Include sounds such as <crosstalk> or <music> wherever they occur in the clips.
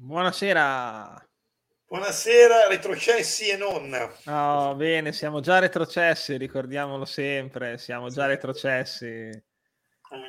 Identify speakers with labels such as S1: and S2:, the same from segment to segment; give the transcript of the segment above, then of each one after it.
S1: Buonasera.
S2: Buonasera, retrocessi e non.
S1: Oh, bene, siamo già retrocessi, ricordiamolo sempre, siamo già retrocessi.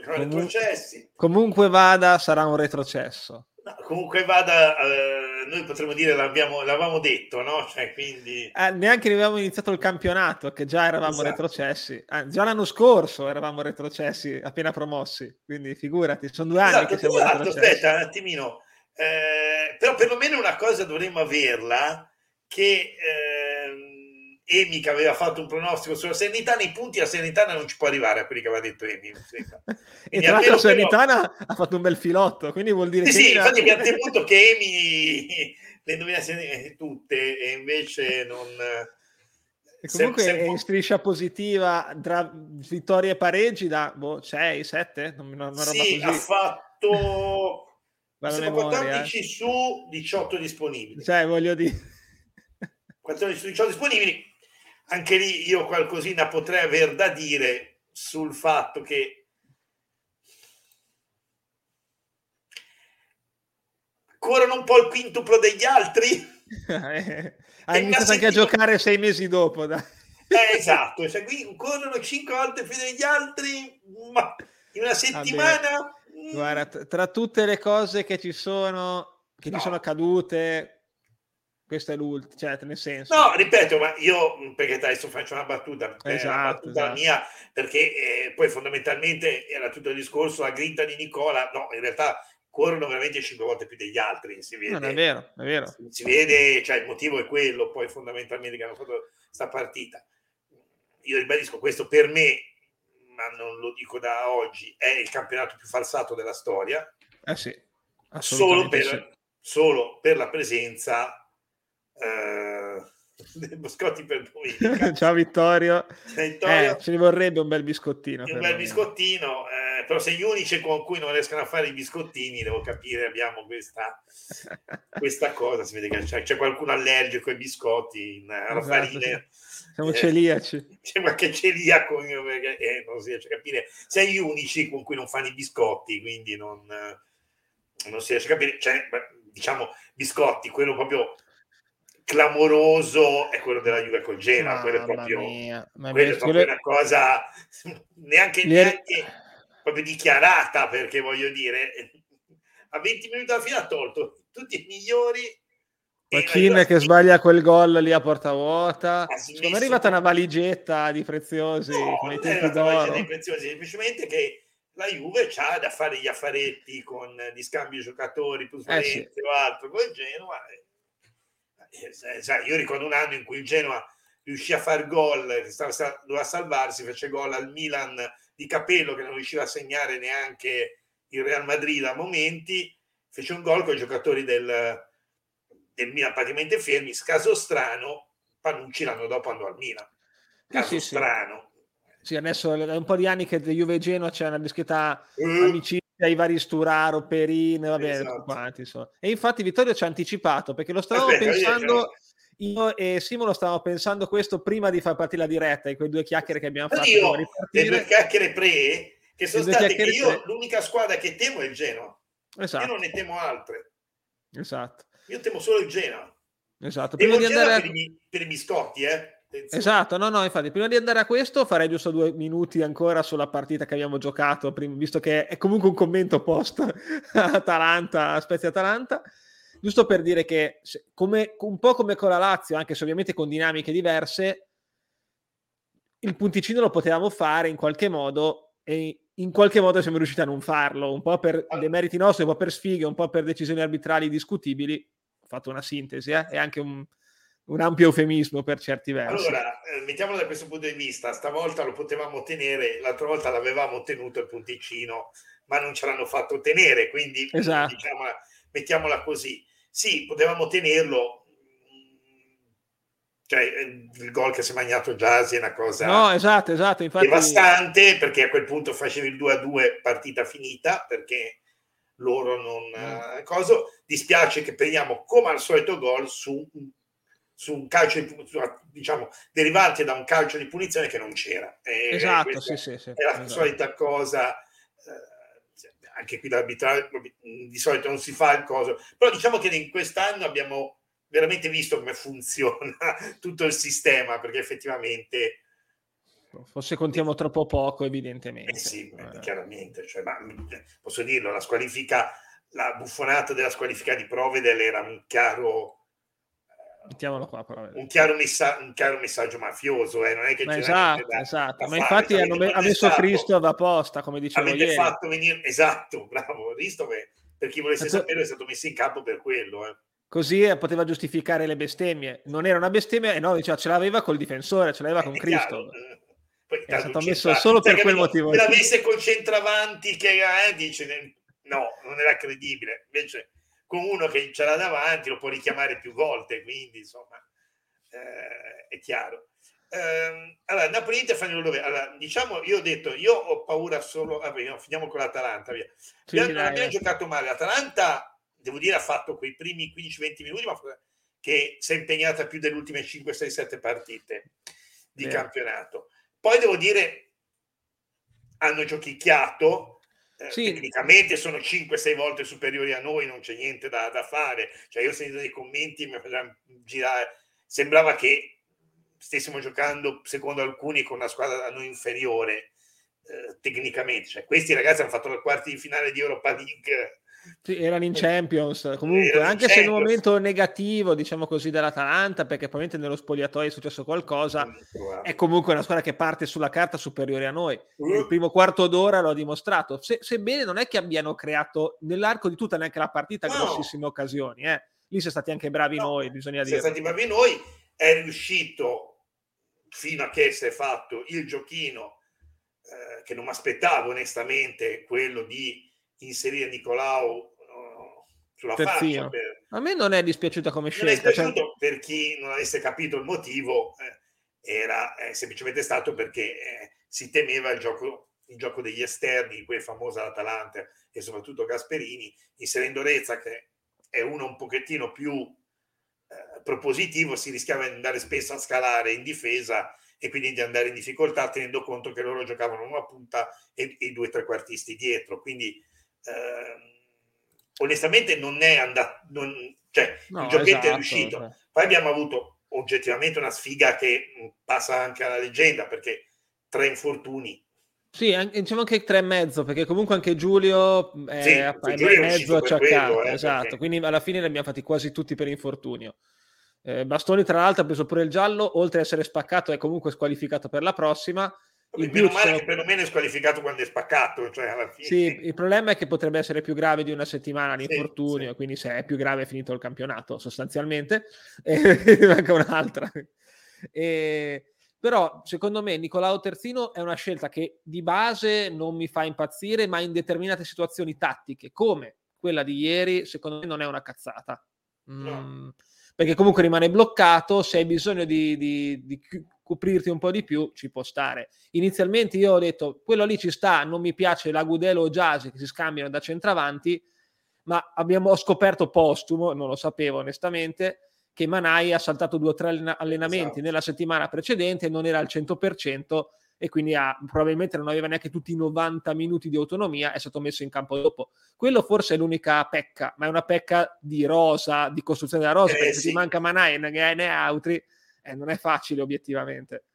S2: retrocessi.
S1: Comunque vada, sarà un retrocesso.
S2: No, comunque vada, eh, noi potremmo dire l'abbiamo, l'avevamo detto, no? Cioè, quindi...
S1: Eh, neanche avevamo iniziato il campionato, che già eravamo esatto. retrocessi. Eh, già l'anno scorso eravamo retrocessi, appena promossi. Quindi figurati, sono due anni
S2: esatto,
S1: che siamo
S2: esatto,
S1: retrocessi.
S2: Aspetta un attimino eh, però perlomeno una cosa dovremmo averla, che eh, Emi che aveva fatto un pronostico sulla Serenità, nei punti la Serenità non ci può arrivare a quelli che aveva detto Emi. <laughs>
S1: e tra l'altro la Serenità ha fatto un bel filotto, quindi vuol dire
S2: sì,
S1: che...
S2: Sì, infatti abbiamo <laughs> temuto che Emi <laughs> le indovinasse tutte e invece non...
S1: E comunque se, se... in striscia positiva tra vittorie e pareggi da boh, 6, 7, non, non, non
S2: sì, ha fatto sono memoria, 14 eh. su 18 disponibili.
S1: Cioè, voglio dire.
S2: 14 su 18 disponibili. Anche lì io qualcosina potrei aver da dire sul fatto che corrono un po' il quintuplo degli altri. <laughs>
S1: Hai iniziato anche a giocare sei mesi dopo. Dai.
S2: Eh, esatto, cioè, qui corrono 5 volte più degli altri, ma in una settimana...
S1: Guarda, tra tutte le cose che ci sono, che no. ci sono accadute, questa è l'ultima, cioè nel senso.
S2: No, ripeto, ma io perché adesso faccio una battuta, esatto, una battuta esatto. mia, perché eh, poi fondamentalmente era tutto il discorso, la grinta di Nicola, no, in realtà corrono veramente cinque volte più degli altri, si vede.
S1: Non è vero, è vero.
S2: Si, si vede, cioè il motivo è quello, poi fondamentalmente che hanno fatto questa partita. Io ribadisco, questo per me ma non lo dico da oggi, è il campionato più falsato della storia.
S1: Eh sì,
S2: solo per, sì. solo per la presenza eh, <laughs> del Boscotti per domenica. <laughs>
S1: Ciao Vittorio.
S2: Vittorio.
S1: Eh, ce ne vorrebbe un bel biscottino.
S2: Un bel biscottino, eh, però se gli unici con cui non riescono a fare i biscottini, devo capire, abbiamo questa, questa cosa, si vede che c'è, c'è qualcuno allergico ai biscotti, in, alla esatto, farina. Sì
S1: siamo celiaci.
S2: C'è qualche celiaco eh, non si riesce a capire. Sei gli unici con cui non fanno i biscotti, quindi non, non si riesce a capire. Cioè, diciamo, biscotti, quello proprio clamoroso è quello della Juve col Genoa, ah, quello è proprio, quello è proprio una cosa neanche, neanche proprio dichiarata, perché voglio dire, a 20 minuti alla fine ha tolto tutti i migliori
S1: Macchine che sbaglia quel gol lì a porta vuota. Secondo me è arrivata una valigetta di preziosi
S2: no, come i tempi d'oro. Di preziosi, semplicemente che la Juve ha da fare gli affaretti con di scambio giocatori più eh sì. o altro con il Genoa. Eh, sai, io ricordo un anno in cui il Genoa riuscì a fare gol, stava, doveva salvarsi, fece gol al Milan di capello che non riusciva a segnare neanche il Real Madrid a momenti, fece un gol con i giocatori del del Milan praticamente fermi, caso strano, Panucci l'anno dopo andò al Milan. Caso sì, strano.
S1: Sì. adesso è un po' di anni che da Juve e Genoa c'è una discreta uh. amicizia ai vari Sturaro, Perin, va bene, esatto. quanti, E infatti Vittorio ci ha anticipato perché lo stavamo Aspetta, pensando... Io e Simone stavamo pensando questo prima di far partire la diretta e quei due chiacchiere che abbiamo fatto.
S2: Io, le due chiacchiere pre, che sono state che io, pre. l'unica squadra che temo è il Genoa. Esatto. Io non ne temo altre.
S1: Esatto.
S2: Io temo solo il Genoa.
S1: Esatto.
S2: Prima di andare per, i, per i biscotti, eh.
S1: Esatto, no, no, infatti, prima di andare a questo farei giusto due minuti ancora sulla partita che abbiamo giocato, visto che è comunque un commento post <laughs> Atalanta, Spezia Atalanta, giusto per dire che come, un po' come con la Lazio, anche se ovviamente con dinamiche diverse, il punticino lo potevamo fare in qualche modo e in qualche modo siamo riusciti a non farlo, un po' per dei meriti nostri, un po' per sfighe, un po' per decisioni arbitrali discutibili, fatto una sintesi, eh? è anche un, un, ampio eufemismo per certi versi.
S2: Allora, eh, mettiamolo da questo punto di vista, stavolta lo potevamo ottenere, l'altra volta l'avevamo ottenuto il punticino, ma non ce l'hanno fatto ottenere, quindi esatto. diciamola, mettiamola così. Sì, potevamo tenerlo, cioè il gol che si è mangiato Jasi è una cosa
S1: no, esatto, esatto, infatti...
S2: devastante perché a quel punto facevi il 2 a 2 partita finita perché loro non mm. eh, coso. Dispiace che prendiamo come al solito gol su, su un calcio diciamo derivante da un calcio di punizione che non c'era.
S1: E esatto, sì, sì, sì,
S2: è la
S1: esatto.
S2: solita cosa. Eh, anche qui l'arbitraggio di solito non si fa il coso, però diciamo che in quest'anno abbiamo veramente visto come funziona <laughs> tutto il sistema, perché effettivamente...
S1: Forse contiamo troppo poco, evidentemente.
S2: Eh sì, eh. chiaramente. Cioè, ma, posso dirlo, la squalifica, la buffonata della squalifica di Provedel era un chiaro
S1: Mettiamolo qua, però.
S2: Un chiaro, messa- un chiaro messaggio mafioso, eh? non è che
S1: ma esatto, da, esatto. Da ma infatti hanno me- ha messo Cristo da posta, come dicevo
S2: avete
S1: ieri.
S2: fatto venire, esatto, bravo, Cristo per chi volesse esatto. sapere è stato messo in campo per quello. Eh.
S1: Così eh, poteva giustificare le bestemmie. Non era una bestemmia, e no, diceva, ce l'aveva col difensore, ce l'aveva con Cristo. Eh. Poi, è stato messo solo per quel motivo.
S2: Se l'avesse col centravanti che eh, dice no, non era credibile. Invece con uno che ce l'ha davanti lo può richiamare più volte, quindi insomma eh, è chiaro. Eh, allora, Napoli-Inter fanno dove? Allora, diciamo, io ho detto, io ho paura solo, vabbè, no, finiamo con l'Atalanta, via. Sì, non abbiamo giocato male, l'Atalanta, devo dire, ha fatto quei primi 15-20 minuti, ma che si è impegnata più delle ultime 5, 6, 7 partite di Beh. campionato. Poi devo dire, hanno giochicchiato, eh, sì. tecnicamente sono 5-6 volte superiori a noi, non c'è niente da, da fare. Cioè, io ho sentito dei commenti, mi girare, sembrava che stessimo giocando, secondo alcuni, con una squadra a noi inferiore eh, tecnicamente. Cioè, questi ragazzi hanno fatto la quarti di finale di Europa League
S1: sì, erano in Champions comunque, erano anche se in un momento negativo, diciamo così, dell'Atalanta, perché probabilmente nello spogliatoio è successo qualcosa, è comunque una squadra che parte sulla carta superiore a noi. Il primo quarto d'ora lo ha dimostrato, se, sebbene non è che abbiano creato nell'arco di tutta neanche la partita no. grossissime occasioni, eh. lì siamo stati anche bravi no. noi, bisogna dire.
S2: Siamo stati bravi noi, è riuscito fino a che si è fatto il giochino eh, che non mi aspettavo onestamente, quello di inserire Nicolau uh, sulla Terzino. faccia. Per...
S1: A me non è dispiaciuta come scelta.
S2: È cioè... per chi non avesse capito il motivo, eh, era eh, semplicemente stato perché eh, si temeva il gioco, il gioco degli esterni, quel famoso Atalanta e soprattutto Gasperini, inserendo Rezza che è uno un pochettino più eh, propositivo, si rischiava di andare spesso a scalare in difesa e quindi di andare in difficoltà tenendo conto che loro giocavano una punta e, e i due trequartisti dietro. Quindi eh, onestamente non è andato, non, cioè no, il giochetto esatto, è riuscito. Cioè. Poi abbiamo avuto oggettivamente una sfiga che passa anche alla leggenda perché tre infortuni.
S1: Sì, anche, diciamo anche tre e mezzo, perché comunque anche Giulio è, sì, è, Giulio mezzo acciaccato, eh, esatto, perché... quindi alla fine li abbiamo fatti quasi tutti per infortunio. Eh, Bastoni tra l'altro ha preso pure il giallo, oltre ad essere spaccato è comunque squalificato per la prossima
S2: il meno male che perlomeno è squalificato quando è spaccato. Cioè alla fine.
S1: Sì, il problema è che potrebbe essere più grave di una settimana di infortunio, sì, sì. quindi se è più grave è finito il campionato sostanzialmente, <laughs> e manca un'altra. E... Però secondo me Nicolao Terzino è una scelta che di base non mi fa impazzire, ma in determinate situazioni tattiche, come quella di ieri, secondo me non è una cazzata. Mm, no. Perché comunque rimane bloccato, se hai bisogno di, di, di coprirti un po' di più, ci può stare. Inizialmente io ho detto, quello lì ci sta, non mi piace la Gudelo o Jasi che si scambiano da centravanti, ma abbiamo scoperto postumo, non lo sapevo onestamente, che Manai ha saltato due o tre allenamenti esatto. nella settimana precedente, non era al 100% e quindi ha, probabilmente non aveva neanche tutti i 90 minuti di autonomia, è stato messo in campo dopo. Quello forse è l'unica pecca, ma è una pecca di rosa, di costruzione della rosa, eh, perché sì. se ti manca Manai e ne, altri eh, non è facile obiettivamente.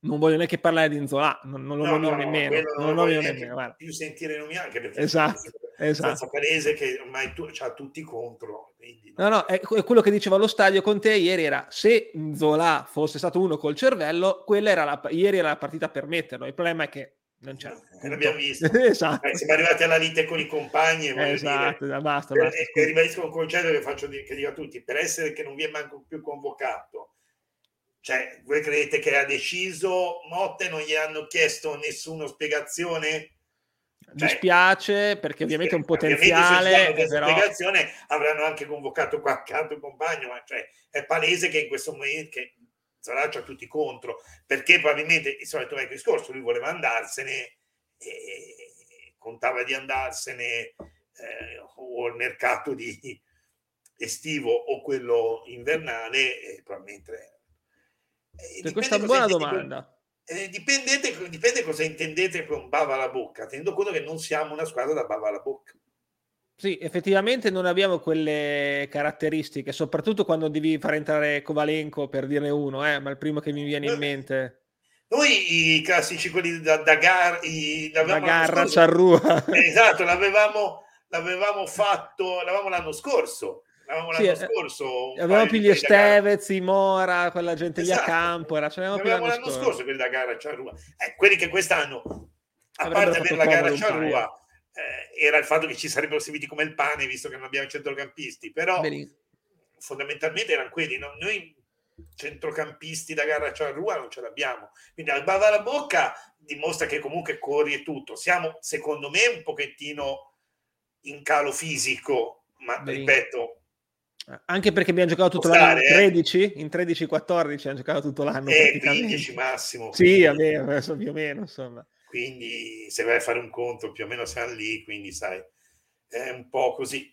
S1: Non voglio neanche parlare di Inzola, non, non lo no, nomino no, nemmeno. Non, non lo nomino nemmeno
S2: più sentire nomi anche perché
S1: esatto, <laughs> è esatto.
S2: palese che ormai tu, c'ha tutti contro. Quindi,
S1: no, no, è, è, quello che diceva allo stadio con te ieri era se Zola fosse stato uno col cervello, quella era la, ieri era la partita per metterlo. Il problema è che non c'è.
S2: Eh, l'abbiamo visto. <laughs> esatto. eh, siamo arrivati alla lite con i compagni.
S1: Esatto,
S2: dire,
S1: basta, basta.
S2: E, e ribadisco un concetto che faccio dire, che dico a tutti, per essere che non viene manco più convocato, cioè voi credete che ha deciso Motte, non gli hanno chiesto nessuna spiegazione?
S1: Cioè, dispiace perché ovviamente è un <laughs> potenziale
S2: però... spiegazione avranno anche convocato qualche altro compagno ma cioè, è palese che in questo momento che Zarà c'ha tutti contro, perché probabilmente il solito vecchio discorso, lui voleva andarsene e contava di andarsene eh, o al mercato di estivo o quello invernale e probabilmente
S1: eh, questa è una buona domanda.
S2: Eh, dipendete, dipende cosa intendete con bava alla bocca, tenendo conto che non siamo una squadra da bava alla bocca.
S1: Sì, effettivamente non abbiamo quelle caratteristiche, soprattutto quando devi far entrare Kovalenko per dirne uno, eh, ma il primo che mi viene in mente.
S2: Noi i classici quelli da, da, gar, i,
S1: da garra ciarrua. <laughs>
S2: esatto, l'avevamo, l'avevamo fatto, l'avevamo l'anno scorso. L'avevamo
S1: sì,
S2: l'anno eh, scorso.
S1: Avevamo più gli Stevez, i Mora, quella gente esatto. lì a esatto. campo. Era,
S2: avevamo, avevamo l'anno, scorso. scorso quelli da gara ciarrua. Eh, quelli che quest'anno, a Avrebbero parte avere la gara ciarrua, eh, era il fatto che ci sarebbero serviti come il pane, visto che non abbiamo centrocampisti. Però Benissimo. fondamentalmente erano quelli. No? Noi centrocampisti da gara ciarrua non ce l'abbiamo. Quindi al bava alla bocca dimostra che comunque corri e tutto. Siamo, secondo me, un pochettino in calo fisico, ma Benissimo. ripeto,
S1: anche perché abbiamo giocato tutto l'anno in 13, eh? in 13-14 hanno giocato tutto l'anno.
S2: Eh, 15 massimo.
S1: Sì, adesso più o meno, insomma.
S2: Quindi se vai a fare un conto più o meno siamo lì, quindi sai, è un po' così.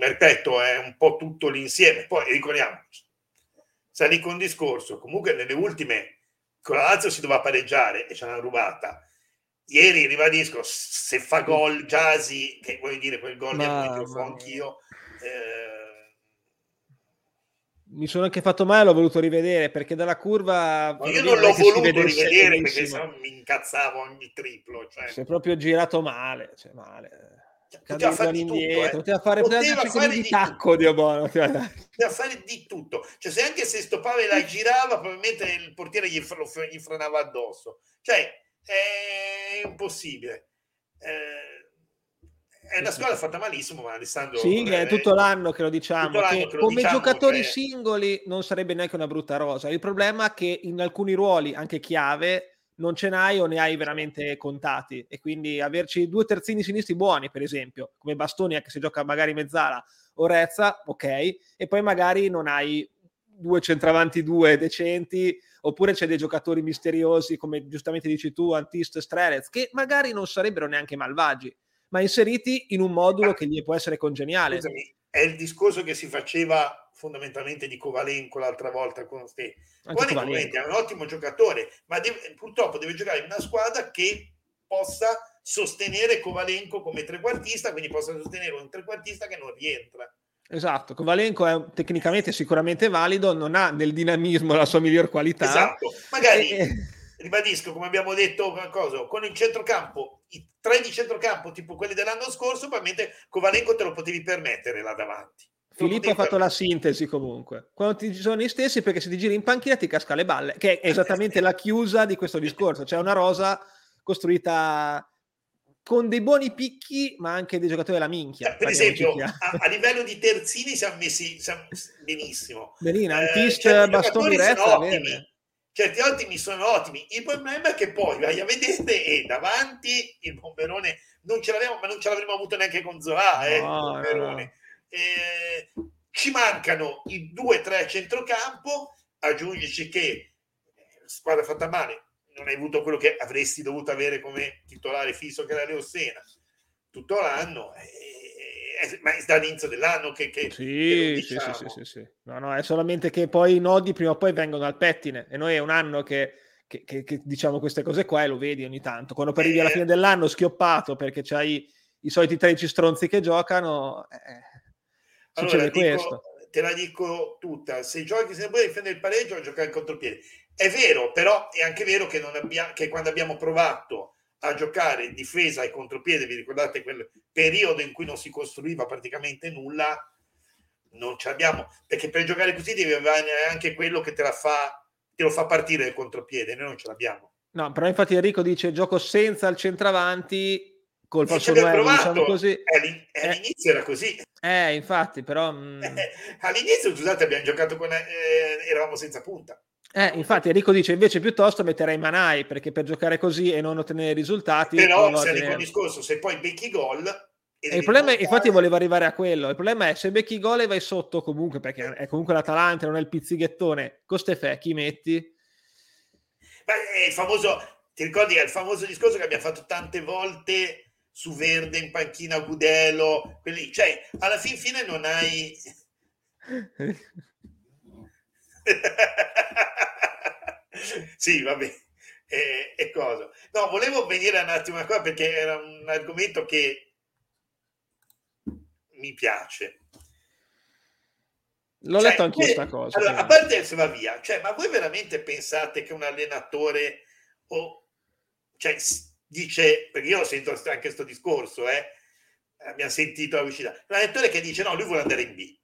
S2: Ripeto, è un po' tutto l'insieme. Poi ricordiamoci, salì con discorso, comunque nelle ultime con la Lazio si doveva pareggiare e ce l'hanno rubata. Ieri ribadisco, se fa gol Giasi, che vuoi dire quel gol ma, lo fa anch'io, eh,
S1: mi sono anche fatto male, l'ho voluto rivedere perché dalla curva.
S2: Ma io non l'ho voluto rivedere perché sennò mi incazzavo ogni triplo. Cioè.
S1: Si è proprio girato male, cioè male.
S2: Cioè, poteva fare di tutto, eh.
S1: poteva fare, poteva fare di, di tacco di Obono. <laughs>
S2: Poteva fare di tutto. Cioe, se anche se stoppava e la girava, probabilmente il portiere gli, gli frenava addosso. Cioè, è impossibile. Eh, è una squadra fatta malissimo, ma Alessandro...
S1: Sì, è tutto l'anno che lo diciamo. Che che lo come diciamo, giocatori cioè... singoli non sarebbe neanche una brutta rosa. Il problema è che in alcuni ruoli, anche chiave, non ce n'hai o ne hai veramente contati. E quindi averci due terzini sinistri buoni, per esempio, come Bastoni, anche se gioca magari mezzala, o Rezza, ok. E poi magari non hai due centravanti due decenti, oppure c'è dei giocatori misteriosi, come giustamente dici tu, Antist, Strelez, che magari non sarebbero neanche malvagi ma inseriti in un modulo ah, che gli può essere congeniale.
S2: Scusami, è il discorso che si faceva fondamentalmente di Kovalenko l'altra volta con te. Kovalenko è un ottimo giocatore, ma deve, purtroppo deve giocare in una squadra che possa sostenere Kovalenko come trequartista, quindi possa sostenere un trequartista che non rientra.
S1: Esatto, Kovalenko è tecnicamente sicuramente valido, non ha nel dinamismo la sua miglior qualità.
S2: Esatto, magari... E ribadisco, come abbiamo detto, cosa, con il centrocampo, i tre di centrocampo, tipo quelli dell'anno scorso, probabilmente Kovalenko te lo potevi permettere là davanti.
S1: Filippo ha fatto la sintesi comunque. Quando ti sono gli stessi, perché se ti giri in panchina ti casca le balle, che è esattamente la chiusa di questo discorso. C'è una rosa costruita con dei buoni picchi, ma anche dei giocatori della minchia.
S2: Per esempio, a, a, livello di terzini siamo messi siamo benissimo.
S1: Benino, Antist, eh, Bastoni, Rezza,
S2: certi ottimi sono ottimi. Il problema è che poi vai a vedere e davanti il bomberone non ce l'avevamo, ma non ce l'avremmo avuto neanche con Zola. Eh, no, no. eh, ci mancano i due o tre a centrocampo. Aggiungici che eh, squadra fatta male, non hai avuto quello che avresti dovuto avere come titolare fisso che era Leo Sena tutto l'anno. Eh, ma è dall'inizio dell'anno che, che,
S1: sì, che diciamo. sì, sì, sì, sì, No, no, è solamente che poi i nodi prima o poi vengono al pettine e noi è un anno che, che, diciamo queste cose qua e lo vedi ogni tanto. Quando arrivi eh, alla fine dell'anno schioppato perché c'hai i soliti 13 stronzi che giocano, eh, succede allora, questo.
S2: Dico, te la dico tutta, se giochi se vuoi difendere il pareggio, giocare il contropiede. È vero, però è anche vero che, non abbia, che quando abbiamo provato a giocare difesa e contropiede, vi ricordate quel periodo in cui non si costruiva praticamente nulla, non ce l'abbiamo, perché per giocare così devi avere anche quello che te la fa, te lo fa partire il contropiede, noi non ce l'abbiamo.
S1: No, però infatti Enrico dice gioco senza il centravanti col falso 9, diciamo così.
S2: Eh, eh, all'inizio eh, era così.
S1: Eh, infatti, però... Mh... Mm. <laughs>
S2: all'inizio, scusate, abbiamo giocato con... Eh, eravamo senza punta.
S1: Eh, infatti Enrico dice invece piuttosto metterei Manai perché per giocare così e non ottenere risultati
S2: però se tenere... discorso se poi becchi gol
S1: e il problema è, infatti volevo arrivare a quello il problema è se becchi gol e vai sotto comunque perché è comunque l'Atalanta non è il pizzighettone Costefè chi metti?
S2: Ma è il famoso ti ricordi è il famoso discorso che abbiamo fatto tante volte su Verde in panchina Gudelo quelli, cioè alla fin fine non hai <laughs> <laughs> sì, vabbè. e, e cosa. No, volevo venire un attimo qua perché era un argomento che mi piace.
S1: L'ho cioè, letto anche questa cosa.
S2: Allora, a parte se va via, cioè, ma voi veramente pensate che un allenatore o cioè, dice, perché io sento anche questo discorso, eh, abbiamo sentito la uscita, un allenatore che dice no, lui vuole andare in B,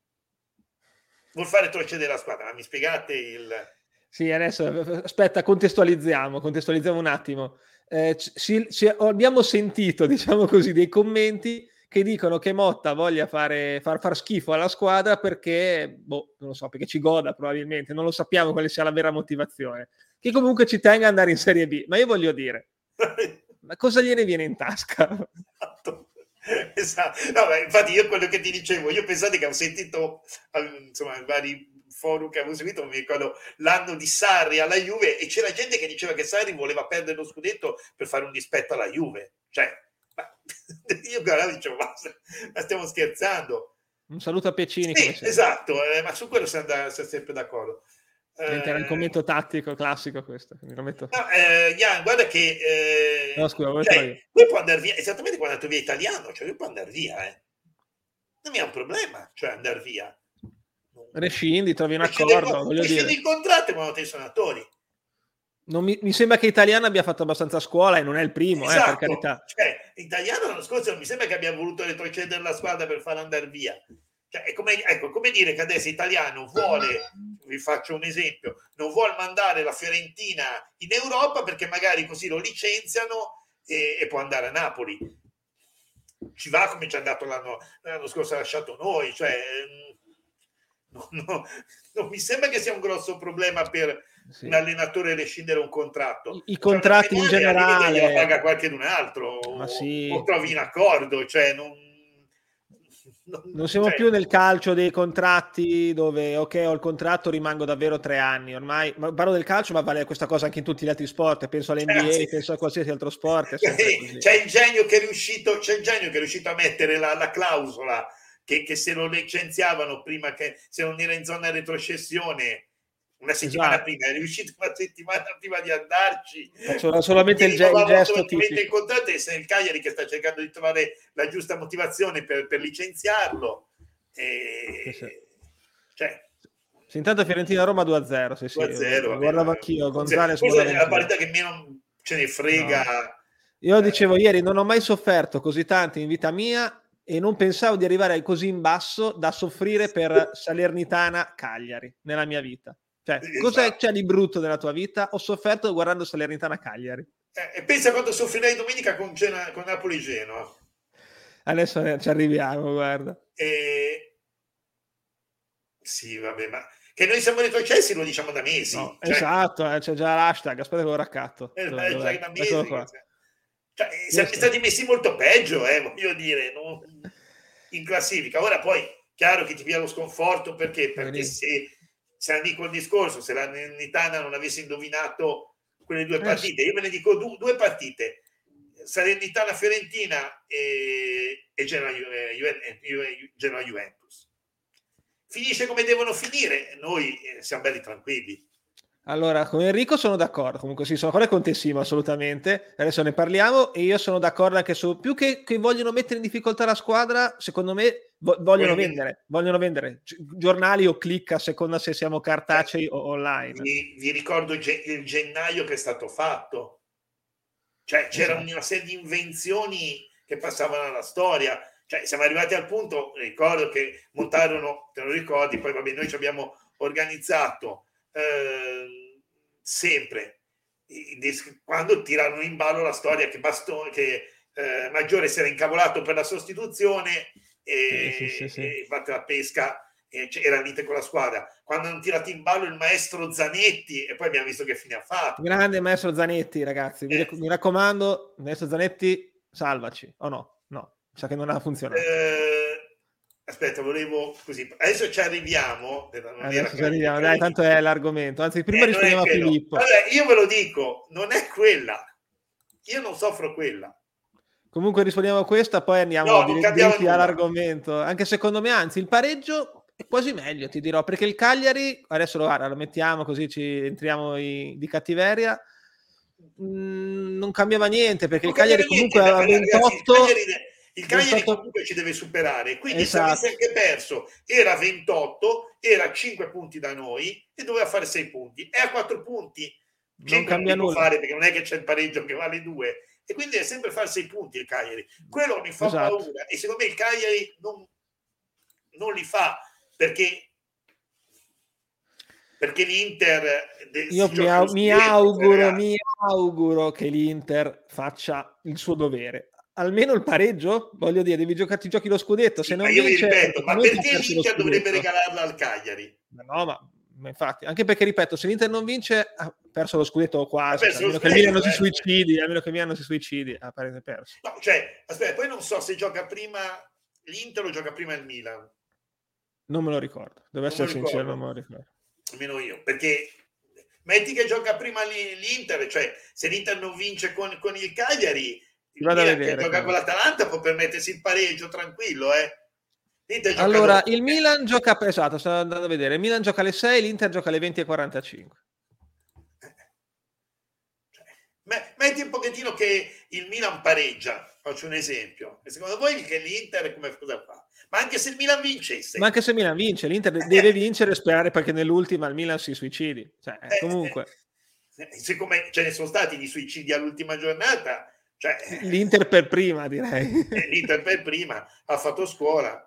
S2: vuol fare procedere la squadra, ma mi spiegate il...
S1: Sì, adesso aspetta, contestualizziamo, contestualizziamo un attimo. Eh, ci, ci, abbiamo sentito, diciamo così, dei commenti che dicono che Motta voglia fare, far, far schifo alla squadra perché, boh, non lo so, perché ci goda probabilmente, non lo sappiamo quale sia la vera motivazione, che comunque ci tenga ad andare in Serie B. Ma io voglio dire, <laughs> ma cosa gliene viene in tasca?
S2: Esatto. esatto. No, beh, infatti io quello che ti dicevo, io pensate che ho sentito insomma vari forum che avevo seguito, mi ricordo l'anno di Sarri alla Juve e c'era gente che diceva che Sarri voleva perdere lo scudetto per fare un dispetto alla Juve. Cioè, ma <laughs> io guardavo dicevo, ma, ma stiamo scherzando.
S1: Un saluto a Pecini.
S2: Sì, esatto, eh, ma su quello siamo, da, siamo sempre d'accordo.
S1: Era un eh, commento tattico classico questo. Mi metto...
S2: No, eh, Jan, guarda che... Eh, no, scusa, cioè, lui può andare via, esattamente quando è andato via italiano, cioè lui può andare via, eh. Non è un problema, cioè andare via.
S1: Rescindi, trovi un accordo. Voglio
S2: rescindi il contratto quando te i suonatori.
S1: Mi, mi, sembra che Italiano abbia fatto abbastanza scuola e non è il primo, esatto. eh, per esatto. carità.
S2: Cioè, Italiano l'anno scorso non mi sembra che abbia voluto retrocedere la squadra per farla andare via. Cioè, è come, ecco, come dire che adesso Italiano vuole, vi faccio un esempio, non vuole mandare la Fiorentina in Europa perché magari così lo licenziano e, e può andare a Napoli. Ci va come ci è andato l'anno, l'anno scorso, ha lasciato noi. Cioè, <laughs> no, no, non mi sembra che sia un grosso problema per sì. un allenatore rescindere un contratto.
S1: I, i cioè, contratti in generale
S2: paga qualche un altro o, sì. o, trovi in accordo, cioè non, <laughs>
S1: non, non siamo cioè... più nel calcio dei contratti dove ok ho il contratto rimango davvero tre anni ormai ma parlo del calcio ma vale questa cosa anche in tutti gli altri sport penso all'NBA eh, penso a qualsiasi altro sport <laughs>
S2: c'è il genio che è riuscito c'è il genio che è riuscito a mettere la, la clausola che, che, se lo licenziavano prima che se non era in zona retrocessione una settimana esatto. prima, è riuscito una settimana prima di andarci.
S1: Faccio solamente il, ge- il gesto tipico.
S2: Il contratto è il Cagliari che sta cercando di trovare la giusta motivazione per, per licenziarlo. E... Sì, Cioè,
S1: sì, intanto Fiorentina-Roma 2-0. Sì, sì, 2-0 guardavo anch'io. Gonzales
S2: è la partita che meno ce ne frega. No.
S1: Io dicevo ieri, non ho mai sofferto così tanto in vita mia e non pensavo di arrivare così in basso da soffrire per Salernitana Cagliari nella mia vita. Cioè, esatto. cosa c'è di brutto nella tua vita? Ho sofferto guardando Salernitana Cagliari.
S2: Eh, e pensa quanto soffrirai domenica con, Gena, con Napoli Genoa.
S1: Adesso ci arriviamo, guarda.
S2: E... Sì, vabbè, ma che noi siamo retrocessi lo diciamo da mesi. No,
S1: cioè... Esatto, eh, c'è già l'hashtag, aspetta che lo raccatto.
S2: Eh, dove, dove, da mesi. Cioè, siamo stati messi molto peggio, eh, voglio dire, no? In classifica. Ora poi, chiaro che ti via lo sconforto perché, perché se, se dico il discorso, se la Nitana non avesse indovinato quelle due eh, partite, io ve ne dico due, due partite, Salernitana Fiorentina e, e Genoa, eh, Genoa Juventus. Finisce come devono finire, noi eh, siamo belli tranquilli.
S1: Allora, con Enrico sono d'accordo, comunque sì, sono d'accordo con te Simo, assolutamente, adesso ne parliamo e io sono d'accordo anche su, più che, che vogliono mettere in difficoltà la squadra, secondo me vo- vogliono Quindi, vendere, vogliono vendere giornali o click a seconda se siamo cartacei o online.
S2: Vi, vi ricordo il gennaio che è stato fatto, cioè c'era esatto. una serie di invenzioni che passavano alla storia, cioè siamo arrivati al punto, ricordo che montarono, te lo ricordi, poi vabbè noi ci abbiamo organizzato Ehm, sempre. Quando tirano in ballo la storia che, Bastone, che eh, Maggiore si era incavolato per la sostituzione e, sì, sì, sì, e fatte la pesca e era lite con la squadra. Quando hanno tirato in ballo il maestro Zanetti e poi abbiamo visto che fine ha fatto.
S1: Grande maestro Zanetti ragazzi. Eh. mi, raccomando maestro Zanetti salvaci. O no? No sa che non ha funzionato.
S2: Eh, Aspetta, volevo così. Adesso ci arriviamo.
S1: Adesso ci arriviamo, dai, tanto è l'argomento. Anzi, prima eh, rispondiamo a Filippo.
S2: Allora, io ve lo dico, non è quella. Io non soffro quella.
S1: Comunque rispondiamo a questa, poi andiamo no, diretti all'argomento. Anche secondo me, anzi, il pareggio è quasi meglio, ti dirò, perché il Cagliari, adesso lo, guarda, lo mettiamo così ci entriamo i, di cattiveria. mh, non cambiava niente perché non il Cagliari comunque aveva 28 ragazzi, il Cagliari,
S2: 28... comunque ci deve superare quindi esatto. se avesse anche perso era 28 era 5 punti da noi e doveva fare 6 punti. È a 4 punti.
S1: Non cambia nulla.
S2: fare perché non è che c'è il pareggio che vale 2 e quindi deve sempre fare 6 punti il Cagliari. Quello mi fa esatto. paura e secondo me il Cagliari non, non li fa perché perché l'Inter
S1: io mi, au- mi auguro, mi auguro che l'Inter faccia il suo dovere almeno il pareggio? Voglio dire devi giocarti giochi lo scudetto se non
S2: io vince, ripeto ma perché l'Inter dovrebbe regalarla al Cagliari?
S1: No ma, ma, infatti anche perché ripeto se l'Inter non vince ha perso lo scudetto quasi a meno che il Milan non si eh. suicidi a meno che il Milan non si suicidi ha perso.
S2: No, cioè aspetta poi non so se gioca prima l'Inter o gioca prima il Milan.
S1: Non me lo ricordo devo essere sincero non me lo ricordo.
S2: Almeno io, perché metti che gioca prima l'Inter, cioè se l'Inter non vince con, con il Cagliari, il Milan che gioca con l'Atalanta può permettersi il pareggio tranquillo, eh.
S1: Allora, dopo. il Milan gioca, esatto, sto andando a vedere, il Milan gioca alle 6, l'Inter gioca alle 20 e 45.
S2: Cioè, metti un pochettino che il Milan pareggia, faccio un esempio, e secondo voi che l'Inter come cosa fa? Ma anche se il Milan vincesse.
S1: Ma anche se il Milan vince, l'Inter eh. deve vincere e sperare perché nell'ultima il Milan si suicidi. Cioè, eh, comunque.
S2: Eh, siccome ce ne sono stati di suicidi all'ultima giornata, cioè, <laughs>
S1: l'Inter per prima direi.
S2: Eh, L'Inter per prima ha fatto scuola.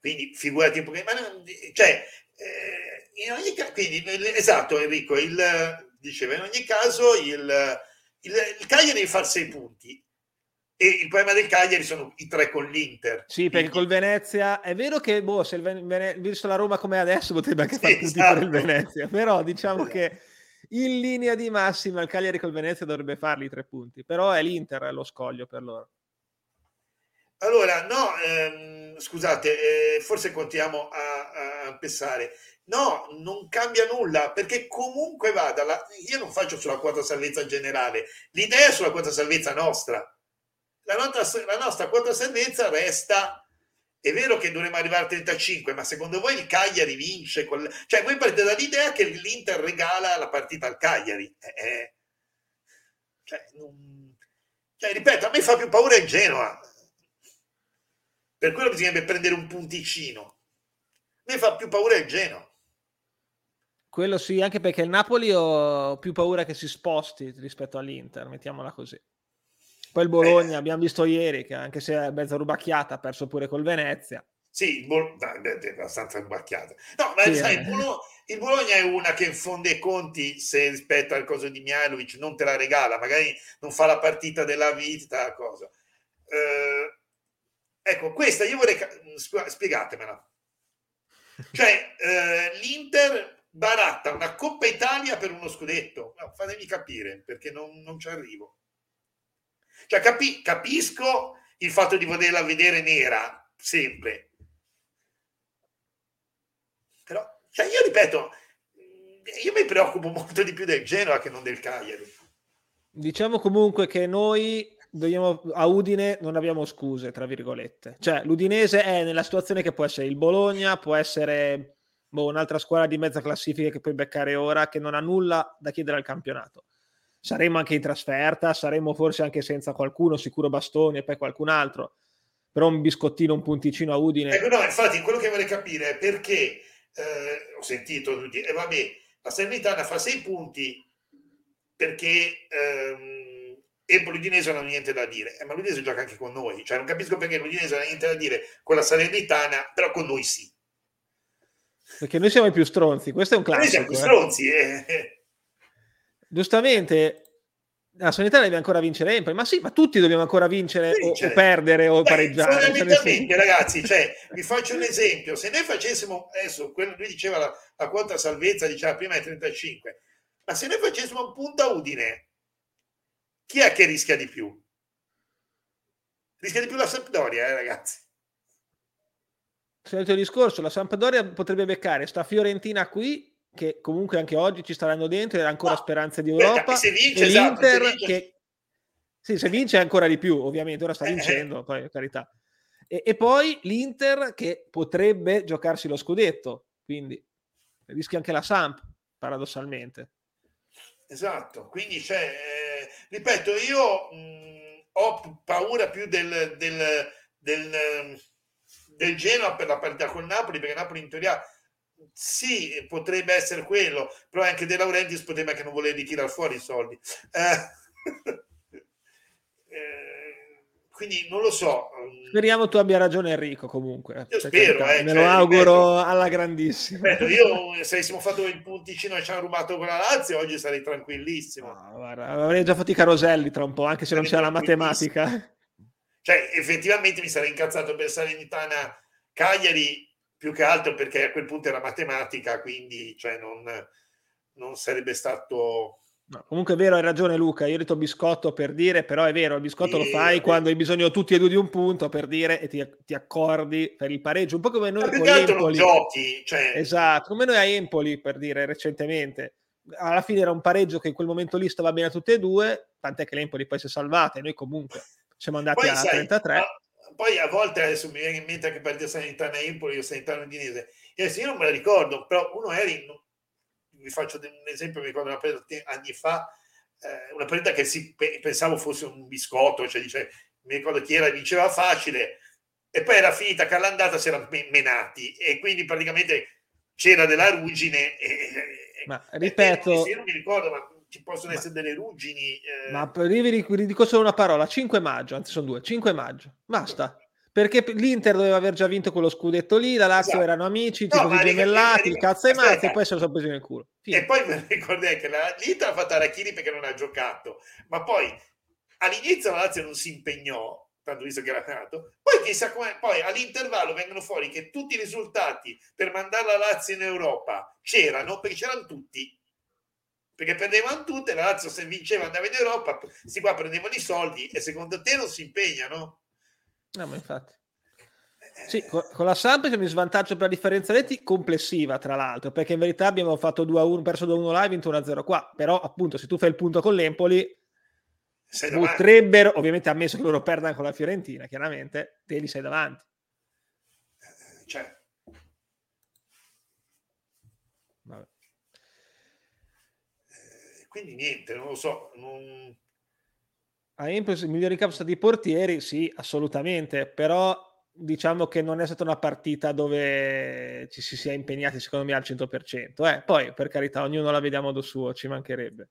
S2: quindi figurati un po'. Ma non, cioè, in ogni caso, quindi, esatto Enrico, il, diceva in ogni caso il, il, il Cagliari deve fare sei punti e il problema del Cagliari sono i tre con l'Inter.
S1: Sì, perché col Venezia è vero che, boh, se il Vene... visto la Roma come adesso, potrebbe anche fare sì, tutti esatto. per il Venezia, però diciamo esatto. che in linea di massima il Cagliari col Venezia dovrebbe farli i tre punti, però è l'Inter lo scoglio per loro.
S2: Allora, no, ehm, scusate, eh, forse continuiamo a, a, pensare. No, non cambia nulla, perché comunque vada, la... io non faccio sulla quota salvezza generale, l'idea è sulla quota salvezza nostra la nostra, la nostra quota salvezza resta è vero che dovremmo arrivare al 35, ma secondo voi il Cagliari vince? Quel... Cioè, voi partite dall'idea che l'Inter regala la partita al Cagliari. Eh, eh. Cioè, non... cioè, ripeto, a me fa più paura il Genoa. Per quello bisognerebbe prendere un punticino. A me fa più paura il Genoa.
S1: Quello sì, anche perché il Napoli ho più paura che si sposti rispetto all'Inter, mettiamola così. Poi il Bologna, eh. abbiamo visto ieri che anche se è mezza rubacchiata ha perso pure col Venezia.
S2: Sì, Bologna è abbastanza rubacchiata. No, ma sì, sai, eh. il, Bologna, il, Bologna, è una che in fondo i conti, se rispetto al coso di Mihailovic, non te la regala, magari non fa la partita della vita, cosa. Eh, ecco, questa io vorrei... Spiegatemela. Cioè, eh, l'Inter baratta una Coppa Italia per uno scudetto. No, fatemi capire, perché non, non ci arrivo. Cioè, capi- capisco il fatto di volerla vedere nera, sempre. Però, cioè, io ripeto, io mi preoccupo molto di più del Genoa che non del Cagliari.
S1: Diciamo comunque che noi dobbiamo, a Udine non abbiamo scuse, tra virgolette. Cioè, l'Udinese è nella situazione che può essere il Bologna, può essere boh, un'altra squadra di mezza classifica che puoi beccare ora, che non ha nulla da chiedere al campionato saremo anche in trasferta, saremo forse anche senza qualcuno, sicuro Bastoni e poi qualcun altro, però un biscottino, un punticino a Udine.
S2: Ecco, no, infatti quello che vorrei capire è perché, eh, ho sentito tutti, e eh, vabbè, la Salernitana fa sei punti perché ehm, Empoli l'Udinese non ha niente da dire, eh, ma l'Udinese gioca anche con noi, cioè non capisco perché l'Udinese non ha niente da dire con la Salernitana, però con noi sì.
S1: Perché noi siamo i più stronzi, questo è un classico.
S2: Noi siamo più eh. stronzi, eh
S1: giustamente la sanità deve ancora vincere Empoli, ma sì, ma tutti dobbiamo ancora vincere, vincere. O, o, perdere o Beh, pareggiare.
S2: Cioè, fondamentalmente, ragazzi, cioè, <laughs> vi faccio un esempio: se noi facessimo adesso, quello lui diceva la, la quota salvezza, diceva prima è 35, ma se noi facessimo un punto a Udine, chi è che rischia di più? Rischia di più la Sampdoria, eh, ragazzi.
S1: Solito discorso, la Sampdoria potrebbe beccare sta Fiorentina qui che comunque anche oggi ci staranno dentro e ha ancora no. speranze di Europa.
S2: Se vince, esatto, l'Inter
S1: se vince. che sì, se vince ancora di più, ovviamente, ora sta eh, vincendo, poi carità. E, e, poi l'Inter che potrebbe giocarsi lo scudetto, quindi rischia anche la Samp, paradossalmente.
S2: Esatto, quindi c'è, eh, ripeto, io mh, ho paura più del, del, del, del Genoa per la partita con Napoli, perché Napoli in teoria sì, potrebbe essere quello, però anche De Laurentiis potrebbe anche non voler ritirare fuori i soldi. Eh, <laughs> eh, quindi non lo so.
S1: Speriamo tu abbia ragione Enrico comunque.
S2: Io spero, eh,
S1: me cioè, lo auguro ripeto, alla grandissima.
S2: Ripeto, io se avessimo fatto il punticino e ci hanno rubato con la Lazio oggi sarei tranquillissimo.
S1: No, guarda, avrei già fatto i caroselli tra un po', anche se non c'è la matematica.
S2: Cioè, effettivamente mi sarei incazzato per Salernitana Cagliari più che altro perché a quel punto era matematica, quindi cioè, non, non sarebbe stato...
S1: No, comunque è vero, hai ragione Luca, io ho detto biscotto per dire, però è vero, il biscotto sì, lo fai quando hai bisogno tutti e due di un punto per dire e ti, ti accordi per il pareggio, un po' come noi
S2: con Empoli. giochi, cioè...
S1: Esatto, come noi a Empoli per dire recentemente. Alla fine era un pareggio che in quel momento lì stava bene a tutte e due, tant'è che l'Empoli poi si è salvata e noi comunque siamo andati poi, a sai, 33
S2: poi a volte adesso mi viene in mente anche per il Sanitana Empoli o Sanitana Udinese. Io non me la ricordo, però uno era in, vi faccio un esempio, mi ricordo una partita anni fa, eh, una partita che si, pensavo fosse un biscotto, cioè dice, mi ricordo chi era, diceva facile, e poi era finita che all'andata si erano menati e quindi praticamente c'era della ruggine. E,
S1: ma ripeto,
S2: e, non mi ricordo, ma ci possono ma, essere delle ruggini.
S1: Eh... Ma vi dico solo una parola: 5 maggio, anzi sono due, 5 maggio, basta. Perché l'Inter doveva aver già vinto quello scudetto lì, la Lazio esatto. erano amici, no, così gemellati, il cazzo ai mazzi e poi se lo sono presi nel culo.
S2: Fine. E poi <laughs> mi ricordai che la, l'Inter ha fatto Arachini perché non ha giocato, ma poi all'inizio la Lazio non si impegnò, tanto visto che era nato, poi chissà come, poi all'intervallo vengono fuori che tutti i risultati per mandare la Lazio in Europa c'erano, perché c'erano tutti, perché prendevano tutte, la Lazio se vinceva andava in Europa, si qua prendevano i soldi e secondo te non si impegnano?
S1: No, ma infatti. Sì, con, la Samp c'è un svantaggio per la differenza reti complessiva, tra l'altro, perché in verità abbiamo fatto 2-1, perso 2-1 là e vinto 1-0 qua. Però, appunto, se tu fai il punto con l'Empoli, potrebbero, ovviamente ammesso che loro perdano con la Fiorentina, chiaramente, te li sei davanti.
S2: Cioè, quindi niente, non lo so. Non...
S1: A Empoli i migliori capo stati i portieri, sì, assolutamente, però diciamo che non è stata una partita dove ci si sia impegnati secondo me al 100%. Eh, poi, per carità, ognuno la vediamo modo suo, ci mancherebbe.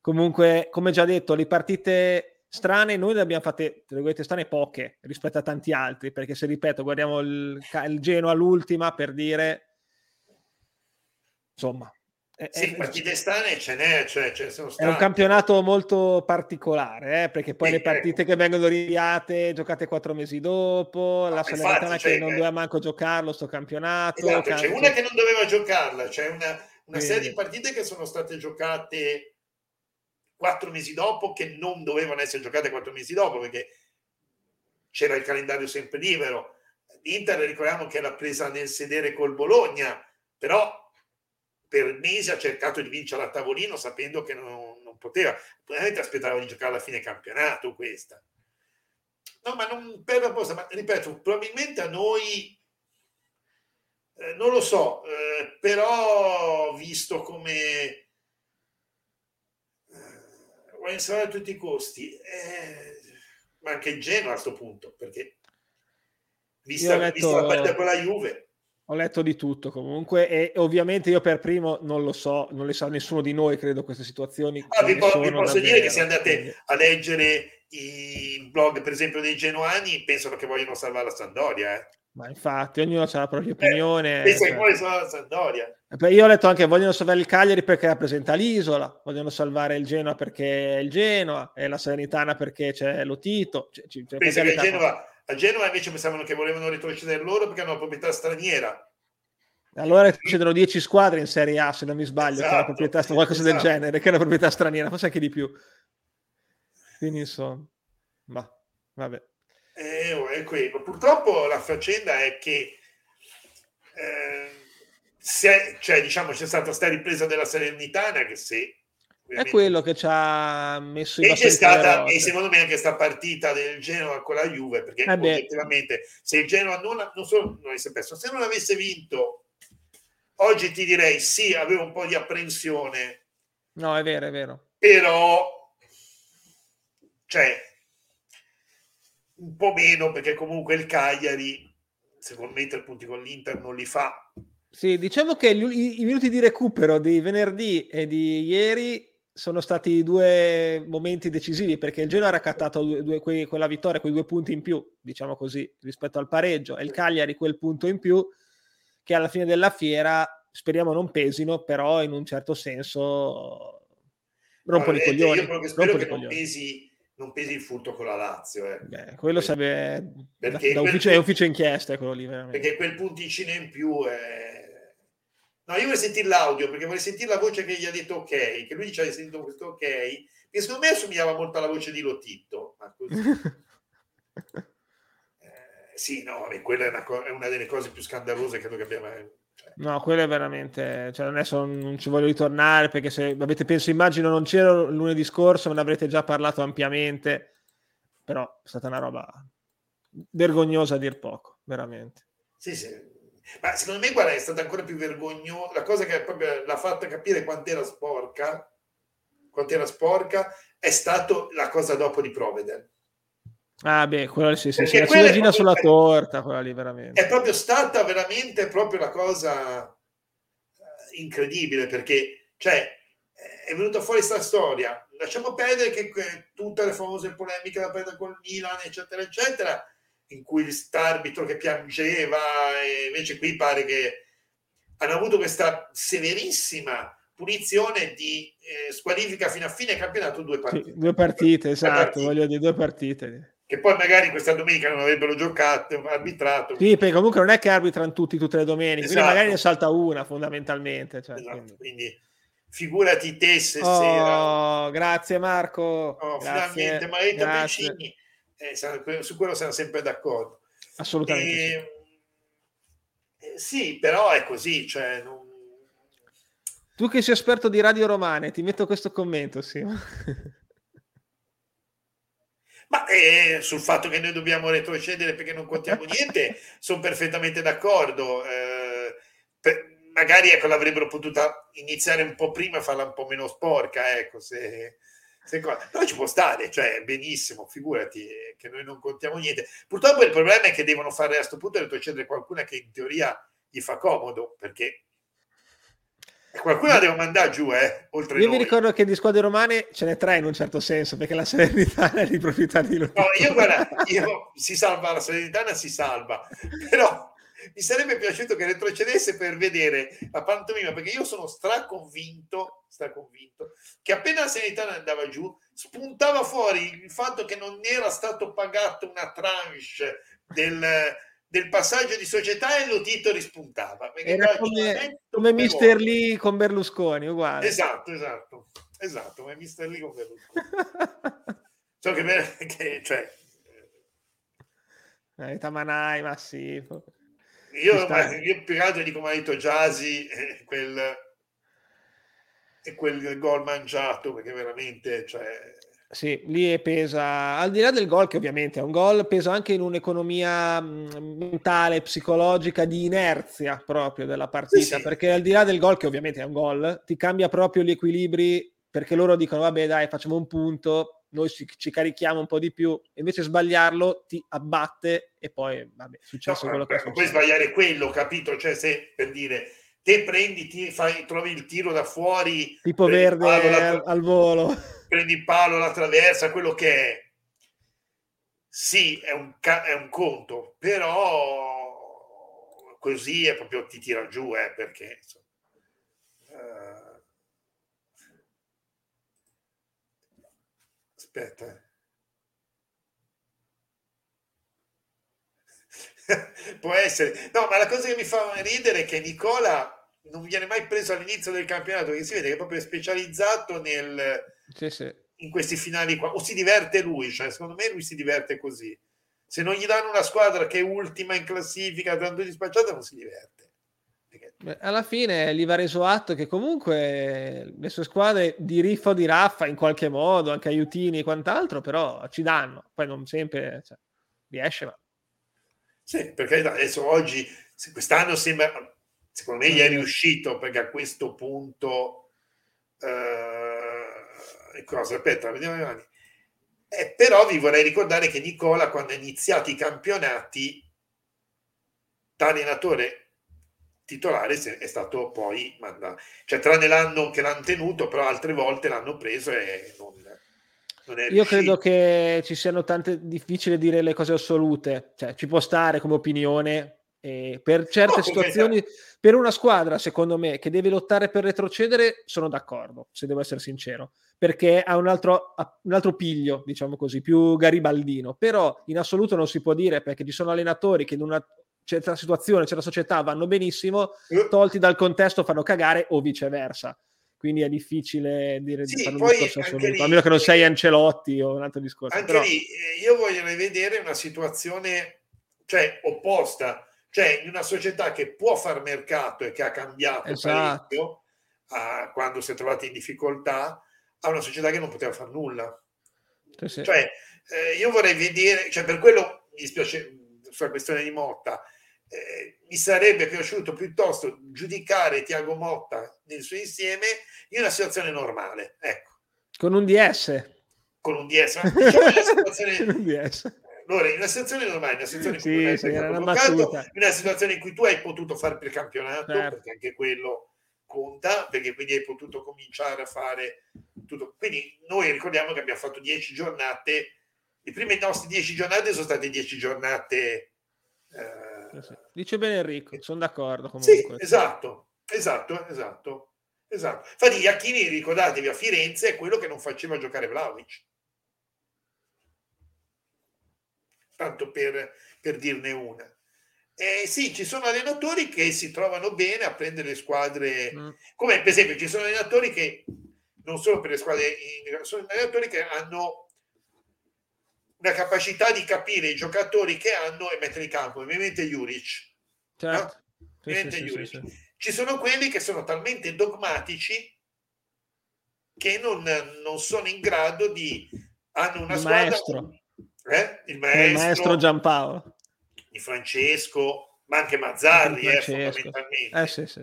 S1: Comunque, come già detto, le partite strane noi ne abbiamo fatte, tra virgolette, strane poche rispetto a tanti altri, perché se ripeto, guardiamo il, il Genoa all'ultima per dire, insomma,
S2: eh, sì, eh, partite strane ce n'è, cioè, ce.
S1: È un campionato molto particolare, eh, perché poi sì, le partite ecco. che vengono rinviate, giocate quattro mesi dopo, no, la Salernitana cioè, che non doveva manco giocarlo sto campionato.
S2: Esatto, c'è una che non doveva giocarla, c'è una, una serie di partite che sono state giocate quattro mesi dopo, che non dovevano essere giocate quattro mesi dopo, perché c'era il calendario sempre libero. L'Inter ricordiamo che era presa nel sedere col Bologna, però per mesi ha cercato di vincere a tavolino sapendo che non, non poteva. Probabilmente aspettava di giocare alla fine campionato questa. No, ma non per la cosa, ma ripeto, probabilmente a noi eh, non lo so, eh, però visto come eh, vuoi salvare a tutti i costi, eh, ma anche il Genoa a questo punto, perché vista, letto... vista la partita con la Juve
S1: ho letto di tutto comunque e ovviamente io per primo non lo so, non le sa nessuno di noi, credo, queste situazioni.
S2: Ah, vi, po- vi, posso dire che se andate a leggere i blog, per esempio, dei genuani, pensano che vogliono salvare la Sandoria. Eh.
S1: Ma infatti, ognuno ha la propria eh, opinione.
S2: Eh, pensa cioè. che vuole salvare la Sandoria.
S1: Io ho letto anche che vogliono salvare il Cagliari perché rappresenta l'isola, vogliono salvare il Genoa perché è il Genoa e la Serenitana perché c'è lo Tito. Cioè,
S2: cioè, Pensa che il Genova a Genova invece pensavano che volevano retrocedere loro perché hanno una proprietà straniera.
S1: Allora succedono 10 squadre in Serie A, se non mi sbaglio, esatto, che è proprietà, qualcosa esatto. del genere, che è una proprietà straniera, forse anche di più. Quindi insomma, ma vabbè.
S2: Eh, è quello. Purtroppo la faccenda è che eh, se, cioè, diciamo, c'è stata questa ripresa della Serenitana che se
S1: è quello che ci ha messo
S2: in e c'è stata e secondo me anche questa partita del Genoa con la Juve perché eh effettivamente se il Genoa non, non solo non avesse perso se non avesse vinto oggi ti direi sì avevo un po' di apprensione
S1: No, è vero, è vero.
S2: Però, cioè, un po' meno perché comunque il Cagliari, secondo me, tre punti con l'Inter non li fa.
S1: Sì, diciamo che gli, i, i minuti di recupero di venerdì e di ieri sono stati due momenti decisivi perché il Genoa ha raccattato due, due, que, quella vittoria, quei due punti in più, diciamo così, rispetto al pareggio, e il Cagliari quel punto in più che alla fine della fiera speriamo non pesino, però in un certo senso rompono i coglioni. Io
S2: proprio spero che non pesi, non pesi, il furto con la Lazio. Eh.
S1: Beh, quello sarebbe perché da, da ufficio, è ufficio inchiesta quello lì veramente.
S2: Perché quel punticino in più è... No, io vorrei sentire l'audio perché vorrei sentire la voce che gli ha detto ok, che lui dice ha sentito questo ok, che secondo me assomigliava molto alla voce di Lotito. Ma così. <laughs> eh, sì, no, quella è una, co- è una, delle cose più scandalose credo che abbiamo
S1: cioè. No, quello è veramente. Cioè, adesso non ci voglio ritornare perché se avete penso, immagino non c'ero lunedì scorso, me ne avrete già parlato ampiamente. Però è stata una roba vergognosa a dir poco, veramente.
S2: Sì, sì. Ma secondo me, guarda, è stata ancora più vergognosa. La cosa che proprio l'ha fatta capire quant'era sporca, quant'era sporca, è stata la cosa dopo di Proveden.
S1: Ah, beh, quella sì, sì, sì. la ciliegina sulla torta, quella lì veramente.
S2: È proprio stata veramente proprio la cosa eh, incredibile perché, cioè, è venuta fuori questa storia. Lasciamo perdere che, che tutte le famose polemiche da prendere col Milan, eccetera, eccetera, in cui l'arbitro che piangeva, e invece qui pare che hanno avuto questa severissima punizione di eh, squalifica fino a fine campionato due partite.
S1: Sì, due partite, esatto, partite. voglio dire, due partite
S2: che poi magari questa domenica non avrebbero giocato, arbitrato.
S1: Sì, perché comunque non è che arbitrano tutti tutte le domeniche, esatto. quindi magari ne salta una fondamentalmente. Cioè,
S2: esatto. quindi. quindi. figurati te se
S1: oh, sera... Grazie Marco.
S2: Oh,
S1: grazie.
S2: Finalmente, Maretta Piccini, eh, su quello siamo sempre d'accordo.
S1: Assolutamente. E,
S2: sì. Eh, sì. però è così, cioè non...
S1: Tu che sei esperto di radio romane, ti metto questo commento, sì. <laughs>
S2: Ma eh, sul fatto che noi dobbiamo retrocedere perché non contiamo niente, sono perfettamente d'accordo. Eh, per, magari ecco, l'avrebbero potuta iniziare un po' prima e farla un po' meno sporca, ecco, se però ci può stare, cioè benissimo, figurati che noi non contiamo niente. Purtroppo il problema è che devono fare a questo punto retrocedere qualcuna che in teoria gli fa comodo, perché Qualcuno la devo mandare giù, eh, oltre
S1: Io
S2: noi.
S1: mi ricordo che di squadre romane ce n'è tre in un certo senso, perché la Salernitana <laughs> è di proprietà di loro.
S2: No, io guarda, io, si salva, la Salernitana si salva, però mi sarebbe piaciuto che retrocedesse per vedere la pantomima, perché io sono straconvinto, straconvinto che appena la Salernitana andava giù, spuntava fuori il fatto che non era stato pagato una tranche del del passaggio di società e lo Tito rispuntava.
S1: Era come, come Mister Lee con Berlusconi, uguale.
S2: Esatto, esatto, esatto, come Mister Lee con Berlusconi. so che, che cioè...
S1: Eh, Tamanai, ma sì.
S2: Io, ma, io più che altro dico marito Giasi e quel, e quel gol mangiato, perché veramente, cioè
S1: sì, lì pesa, al di là del gol, che ovviamente è un gol, pesa anche in un'economia mentale, psicologica, di inerzia proprio della partita, sì, sì. perché al di là del gol, che ovviamente è un gol, ti cambia proprio gli equilibri, perché loro dicono, vabbè dai, facciamo un punto, noi ci, ci carichiamo un po' di più, invece sbagliarlo ti abbatte e poi, vabbè, è successo no, quello che è successo.
S2: Puoi sbagliare quello, capito? Cioè, se, per dire, te prendi, ti fai, trovi il tiro da fuori...
S1: Tipo verde al, al volo <laughs>
S2: prendi il palo, la traversa, quello che è. Sì, è un, è un conto, però così è proprio ti tira giù, eh, perché insomma, aspetta. Eh. <laughs> Può essere. No, ma la cosa che mi fa ridere è che Nicola non viene mai preso all'inizio del campionato, che si vede che è proprio specializzato nel,
S1: sì, sì.
S2: in questi finali qua, o si diverte lui, cioè secondo me lui si diverte così. Se non gli danno una squadra che è ultima in classifica, tanto dispacciata, non si diverte.
S1: Alla fine gli va reso atto che comunque le sue squadre di riffa o di raffa in qualche modo, anche aiutini e quant'altro, però ci danno. Poi non sempre cioè, riesce, ma...
S2: Sì, perché adesso oggi, quest'anno sembra, secondo me gli è riuscito perché a questo punto Uh, cosa? Aspetta, vediamo avanti. Eh, però vi vorrei ricordare che Nicola, quando ha iniziato i campionati, da allenatore titolare è stato poi mandato. Cioè, tranne l'anno che l'hanno tenuto, però altre volte l'hanno preso e non, non
S1: è Io credo che ci siano tante, difficili dire le cose assolute, cioè ci può stare come opinione, eh, per certe no, situazioni, per una squadra, secondo me, che deve lottare per retrocedere, sono d'accordo, se devo essere sincero, perché ha un altro, un altro piglio, diciamo così, più garibaldino. Però in assoluto non si può dire perché ci sono allenatori che in una certa situazione, certa società vanno benissimo, eh. tolti dal contesto fanno cagare o viceversa. Quindi è difficile dire
S2: sì, di fare un discorso
S1: assoluto, lì, a meno che non sei Ancelotti o un altro discorso.
S2: Anche Però... lì eh, io voglio rivedere una situazione cioè, opposta, cioè in una società che può far mercato e che ha cambiato esatto. parecchio quando si è trovata in difficoltà, a una società che non poteva fare nulla. Sì, sì. Cioè, eh, io vorrei vedere, cioè per quello mi dispiace sulla questione di Motta, eh, mi sarebbe piaciuto piuttosto giudicare Tiago Motta nel suo insieme in una situazione normale. Ecco.
S1: Con un DS.
S2: Con un DS. Ma <laughs> diciamo una situazione... un DS. Allora, in una situazione normale, una situazione in cui, sì, sì, in una situazione in cui tu hai potuto fare il campionato, certo. perché anche quello conta, perché quindi hai potuto cominciare a fare tutto. Quindi noi ricordiamo che abbiamo fatto dieci giornate le prime nostre dieci giornate sono state dieci giornate.
S1: Eh, Dice bene Enrico, sono d'accordo.
S2: Comunque. Sì, esatto, esatto, esatto. esatto. Infatti, Iachini, ricordatevi, a Firenze è quello che non faceva giocare Vlaovic. Tanto per, per dirne una. Eh, sì, ci sono allenatori che si trovano bene a prendere le squadre, mm. come per esempio ci sono allenatori che non solo per le squadre, sono allenatori che hanno una capacità di capire i giocatori che hanno e mettere in campo. Ovviamente Juric. Certo. No? Sì, sì, Juric. Sì, Ci sono quelli che sono talmente dogmatici che non, non sono in grado di... Hanno una
S1: il
S2: squadra...
S1: Maestro.
S2: Eh?
S1: Il maestro. Il maestro Giampaolo.
S2: Di Francesco, ma anche Mazzarri, eh, fondamentalmente.
S1: Eh, sì, sì.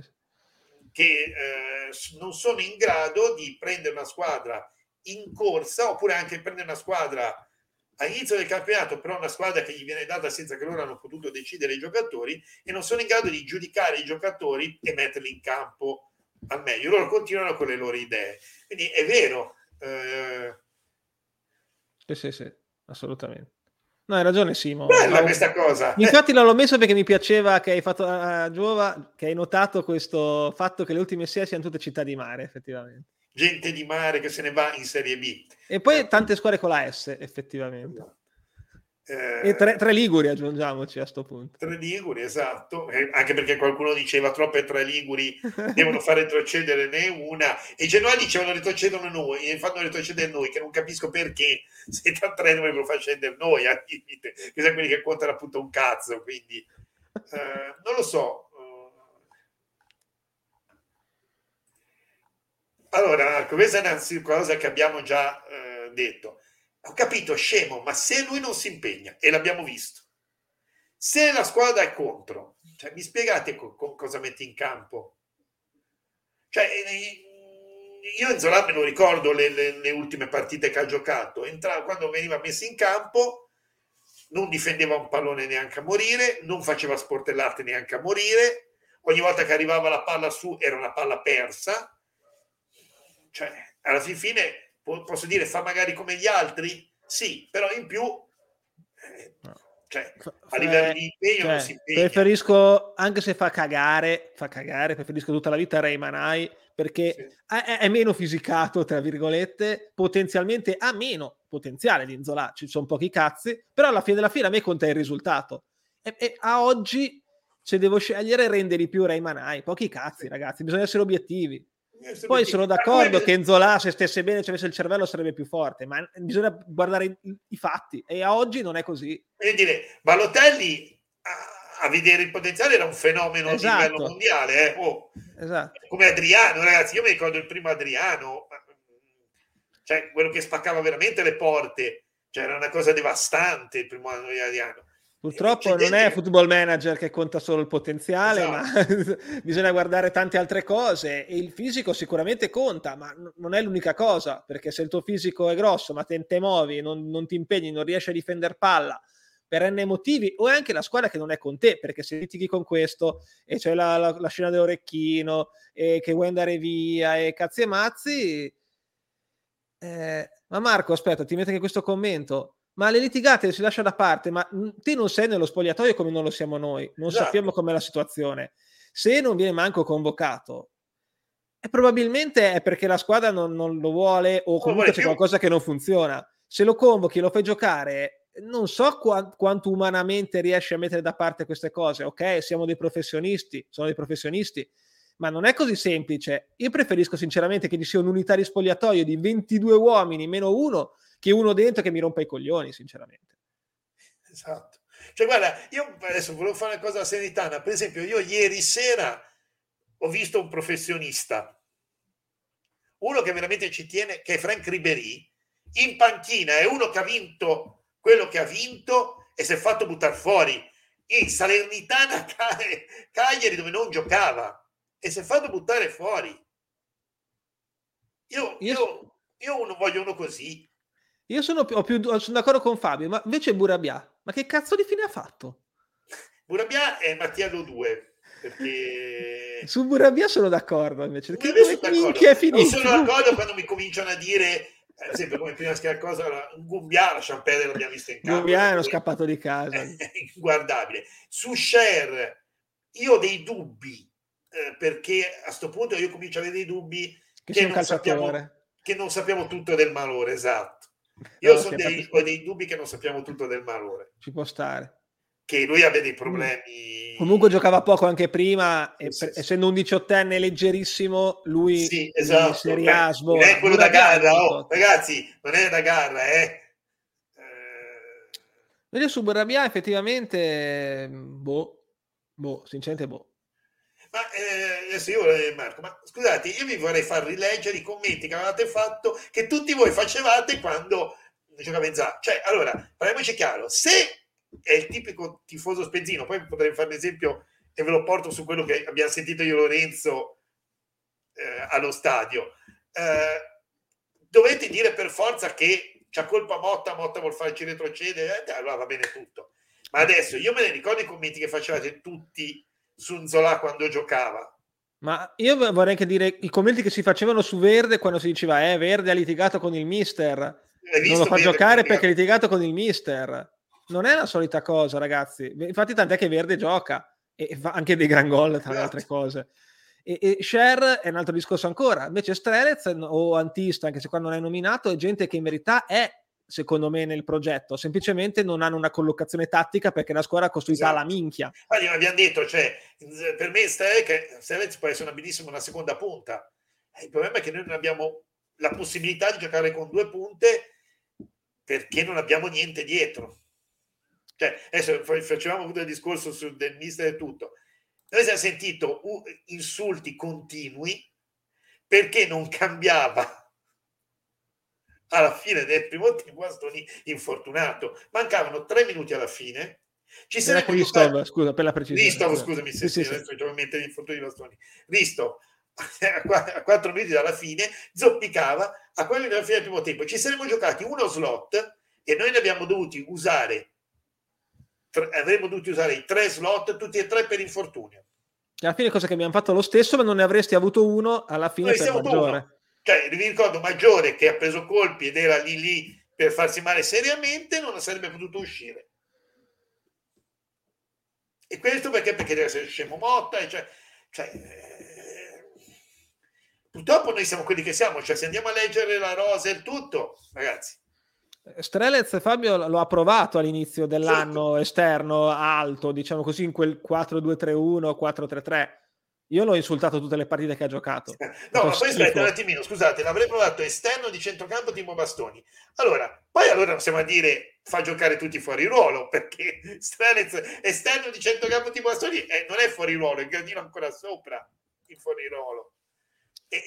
S2: Che eh, non sono in grado di prendere una squadra in corsa oppure anche prendere una squadra all'inizio del campionato però una squadra che gli viene data senza che loro hanno potuto decidere i giocatori e non sono in grado di giudicare i giocatori e metterli in campo al meglio. Loro continuano con le loro idee. Quindi è vero. Eh...
S1: Sì, sì, sì, assolutamente. No, hai ragione Simo.
S2: Bella no, questa cosa.
S1: Infatti non l'ho messo perché mi piaceva che hai fatto a Giova, che hai notato questo fatto che le ultime sei siano tutte città di mare, effettivamente
S2: gente di mare che se ne va in Serie B.
S1: E poi eh. tante squadre con la S, effettivamente. Eh, e tre, tre, Liguri aggiungiamoci a questo punto.
S2: Tre Liguri, esatto, eh, anche perché qualcuno diceva troppe tre Liguri devono far retrocedere né una, e i genuani dicevano retrocedono noi, e fanno retrocedere noi, che non capisco perché se tra tre dovrebbero far scendere noi, che sono quelli che contano appunto un cazzo, quindi eh, non lo so, Allora, questa è una cosa che abbiamo già eh, detto. Ho capito, scemo, ma se lui non si impegna, e l'abbiamo visto, se la squadra è contro, cioè, mi spiegate co- co- cosa mette in campo? Cioè, io in Zola me lo ricordo le, le, le, ultime partite che ha giocato, Entra, quando veniva messo in campo non difendeva un pallone neanche a morire, non faceva sportellate neanche a morire, ogni volta che arrivava la palla su era una palla persa, cioè, alla fine posso dire fa magari come gli altri? Sì, però in più eh, cioè, a livello di impegno cioè, non si impegna.
S1: Preferisco, anche se fa cagare, fa cagare, preferisco tutta la vita Ray Manai perché sì. è, è, meno fisicato, tra virgolette, potenzialmente ha meno potenziale di Inzola, ci sono pochi cazzi, però alla fine della fiera a me conta il risultato. E, e a oggi, se devo scegliere, rende di più Ray Manai, pochi cazzi ragazzi, bisogna essere obiettivi. Poi sono d'accordo che Enzola se stesse bene, ci avesse il cervello, sarebbe più forte, ma bisogna guardare i, i fatti e a oggi non è così.
S2: Voglio dire, Balotelli a, a, vedere il potenziale era un fenomeno esatto. a livello mondiale, eh? oh. esatto. come Adriano, ragazzi, io mi ricordo il primo Adriano, cioè quello che spaccava veramente le porte, cioè era una cosa devastante il primo Adriano.
S1: Purtroppo non è football manager che conta solo il potenziale, esatto. ma <laughs> bisogna guardare tante altre cose e il fisico sicuramente conta, ma non è l'unica cosa, perché se il tuo fisico è grosso, ma te, te muovi, non, non ti impegni, non riesci a difendere palla per n motivi, o è anche la squadra che non è con te, perché se litighi con questo e c'è la, la, la scena dell'orecchino e che vuoi andare via e cazzi e mazzi... Eh, ma Marco, aspetta, ti metto anche questo commento ma le litigate si lascia da parte, ma te non sei nello spogliatoio come non lo siamo noi, non esatto. sappiamo com'è la situazione. Se non viene manco convocato, e probabilmente è perché la squadra non, non lo vuole o comunque c'è qualcosa che non funziona. Se lo convochi, lo fai giocare, non so qua- quanto umanamente riesci a mettere da parte queste cose. Ok, siamo dei professionisti, sono dei professionisti, ma non è così semplice. Io preferisco sinceramente che ci sia un'unità di spogliatoio di 22 uomini meno uno che uno dentro che mi rompa i coglioni, sinceramente.
S2: Esatto. Cioè, guarda, io adesso volevo fare una cosa sanitana. Per esempio, io ieri sera ho visto un professionista, uno che veramente ci tiene, che è Frank Ribery, in panchina, è uno che ha vinto quello che ha vinto e si è fatto buttare fuori in Salernitana <laughs> Cagliari dove non giocava e si è fatto buttare fuori. Io, io, io uno, voglio uno così.
S1: Io sono, più, più, sono d'accordo con Fabio, ma invece Burabia, ma che cazzo di fine ha fatto? <laughs>
S2: Burabia è Mattiello 2. Perché... <laughs>
S1: Su Burabia sono d'accordo invece. Che
S2: minchia è finito? Non sono d'accordo quando mi cominciano a dire ad esempio come prima cosa un Gumbia lasciamo perdere l'abbiamo visto in
S1: campo Gumbia è uno scappato di casa <laughs>
S2: è inguardabile su Share io ho dei dubbi eh, perché a questo punto io comincio a avere dei dubbi
S1: che, che, non sappiamo,
S2: che non sappiamo tutto del malore esatto <laughs> io no, dei, ho dei dubbi che non sappiamo tutto del malore.
S1: Ci può stare.
S2: Che lui abbia dei problemi.
S1: Comunque giocava poco anche prima, sì, sì, essendo un diciottenne leggerissimo, lui
S2: sì, esatto. Serie A Non è quello da gara, oh, ragazzi, non è da gara, eh.
S1: Vedi su Barabia effettivamente, boh, boh, sinceramente boh.
S2: Ma eh, eh, Marco, ma scusate, io vi vorrei far rileggere i commenti che avevate fatto, che tutti voi facevate quando giocava in Zara. Cioè, allora, parliamoci chiaro, se è il tipico tifoso spezzino, poi potrei fare un esempio e ve lo porto su quello che abbiamo sentito io Lorenzo eh, allo stadio. Eh, dovete dire per forza che c'ha colpa Motta, Motta vuol farci retrocedere, eh, allora va bene tutto. Ma adesso io me ne ricordo i commenti che facevate tutti su Zola quando giocava.
S1: Ma io vorrei anche dire i commenti che si facevano su Verde quando si diceva eh, Verde ha litigato con il mister. Non lo fa Verde giocare perché ha litigato con il mister. Non è la solita cosa, ragazzi. Infatti, tant'è che Verde gioca e fa anche dei gran gol, tra le altre cose. E, e Share è un altro discorso ancora. Invece Strelez o Antista, anche se qua non è nominato, è gente che in verità è secondo me, nel progetto. Semplicemente non hanno una collocazione tattica perché la squadra è costruita esatto. alla minchia.
S2: Ma abbiamo detto, cioè, per me Stelec può essere una benissimo una seconda punta. Il problema è che noi non abbiamo la possibilità di giocare con due punte perché non abbiamo niente dietro. Cioè, adesso facevamo tutto il discorso sul del mister e tutto. Noi abbiamo sentito insulti continui perché non cambiava alla fine del primo tempo Bastoni infortunato. Mancavano tre minuti alla fine.
S1: Ci per Cristov, giocati... scusa, per la precisione.
S2: Ristov, scusami se sì, sì, adesso sì. mente gli infortuni di Bastoni. Ristov, <laughs> a quattro minuti dalla fine, zoppicava a quelli della fine del primo tempo. Ci saremmo giocati uno slot e noi ne abbiamo dovuti usare avremmo dovuto usare i tre slot, tutti e tre per infortunio.
S1: Alla fine cosa che abbiamo fatto lo stesso, ma non ne avresti avuto uno alla fine Noi per maggiore. Uno.
S2: Cioè, vi ricordo Maggiore che ha preso colpi ed era lì lì per farsi male seriamente, non sarebbe potuto uscire. E questo perché? Perché deve essere scemo Motta, cioè, cioè eh, purtroppo noi siamo quelli che siamo, cioè se andiamo a leggere la rosa e tutto, ragazzi.
S1: Strelez Fabio lo ha provato all'inizio dell'anno sì. esterno alto, diciamo così, in quel 4-2-3-1, 4-3-3 io l'ho insultato tutte le partite che ha giocato. <laughs>
S2: No, ma poi aspetta un attimino, scusate, l'avrei provato esterno di centrocampo Timo Bastoni. Allora, poi allora possiamo dire fa giocare tutti fuori ruolo, <laughs> perché Stranez esterno di centrocampo Timo Bastoni eh, non è fuori ruolo, è il gradino ancora sopra il fuori ruolo.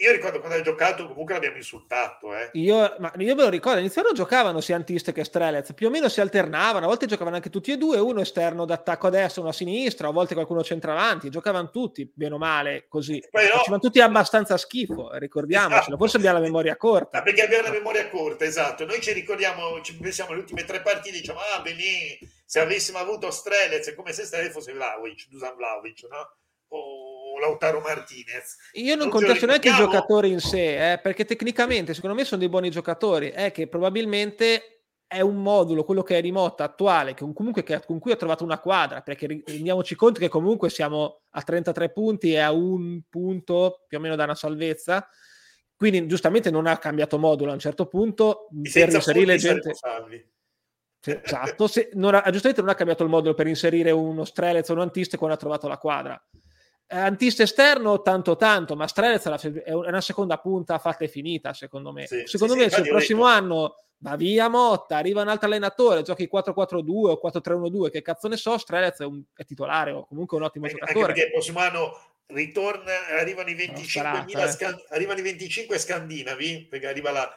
S2: Io ricordo quando hai giocato, comunque l'abbiamo insultato. Eh.
S1: Io, ma io me lo ricordo, iniziano giocavano sia Antiste che Strelez, più o meno si alternavano, a volte giocavano anche tutti e due, uno esterno d'attacco a destra, uno a sinistra, a volte qualcuno centravanti, giocavano tutti, bene o male, così. No, Facevano tutti abbastanza schifo, ricordiamocelo, esatto. forse abbiamo la memoria corta.
S2: Ah, perché abbiamo la memoria corta, esatto. Noi ci ricordiamo, ci pensiamo alle ultime tre partite, diciamo, ah, bene, se avessimo avuto Strelez, è come se Strelez fosse Vlaovic, Dusan Vlaovic, no? o Lautaro Martinez.
S1: Io non, non contesto neanche i giocatori in sé, eh, perché tecnicamente secondo me sono dei buoni giocatori, è che probabilmente è un modulo, quello che è Rimotta attuale, che comunque che, con cui ha trovato una quadra, perché rendiamoci conto che comunque siamo a 33 punti e a un punto più o meno da una salvezza, quindi giustamente non ha cambiato modulo a un certo punto.
S2: E per inserire gente...
S1: esatto, se, non ha, giustamente non ha cambiato il modulo per inserire uno Strelez o un Antiste quando ha trovato la quadra eh, antista esterno tanto tanto, ma Strelez è una seconda punta fatta e finita, secondo me. Sì, secondo sì, me sì, se il prossimo anno va via Motta, arriva un altro allenatore, giochi 4-4-2 o 4-3-1-2, che cazzo ne so, Strelez è, un, è titolare o comunque un ottimo
S2: anche,
S1: giocatore.
S2: Perché il prossimo anno ritorna, arrivano i 25, eh. scan, arrivano i 25 scandinavi, perché arriva la,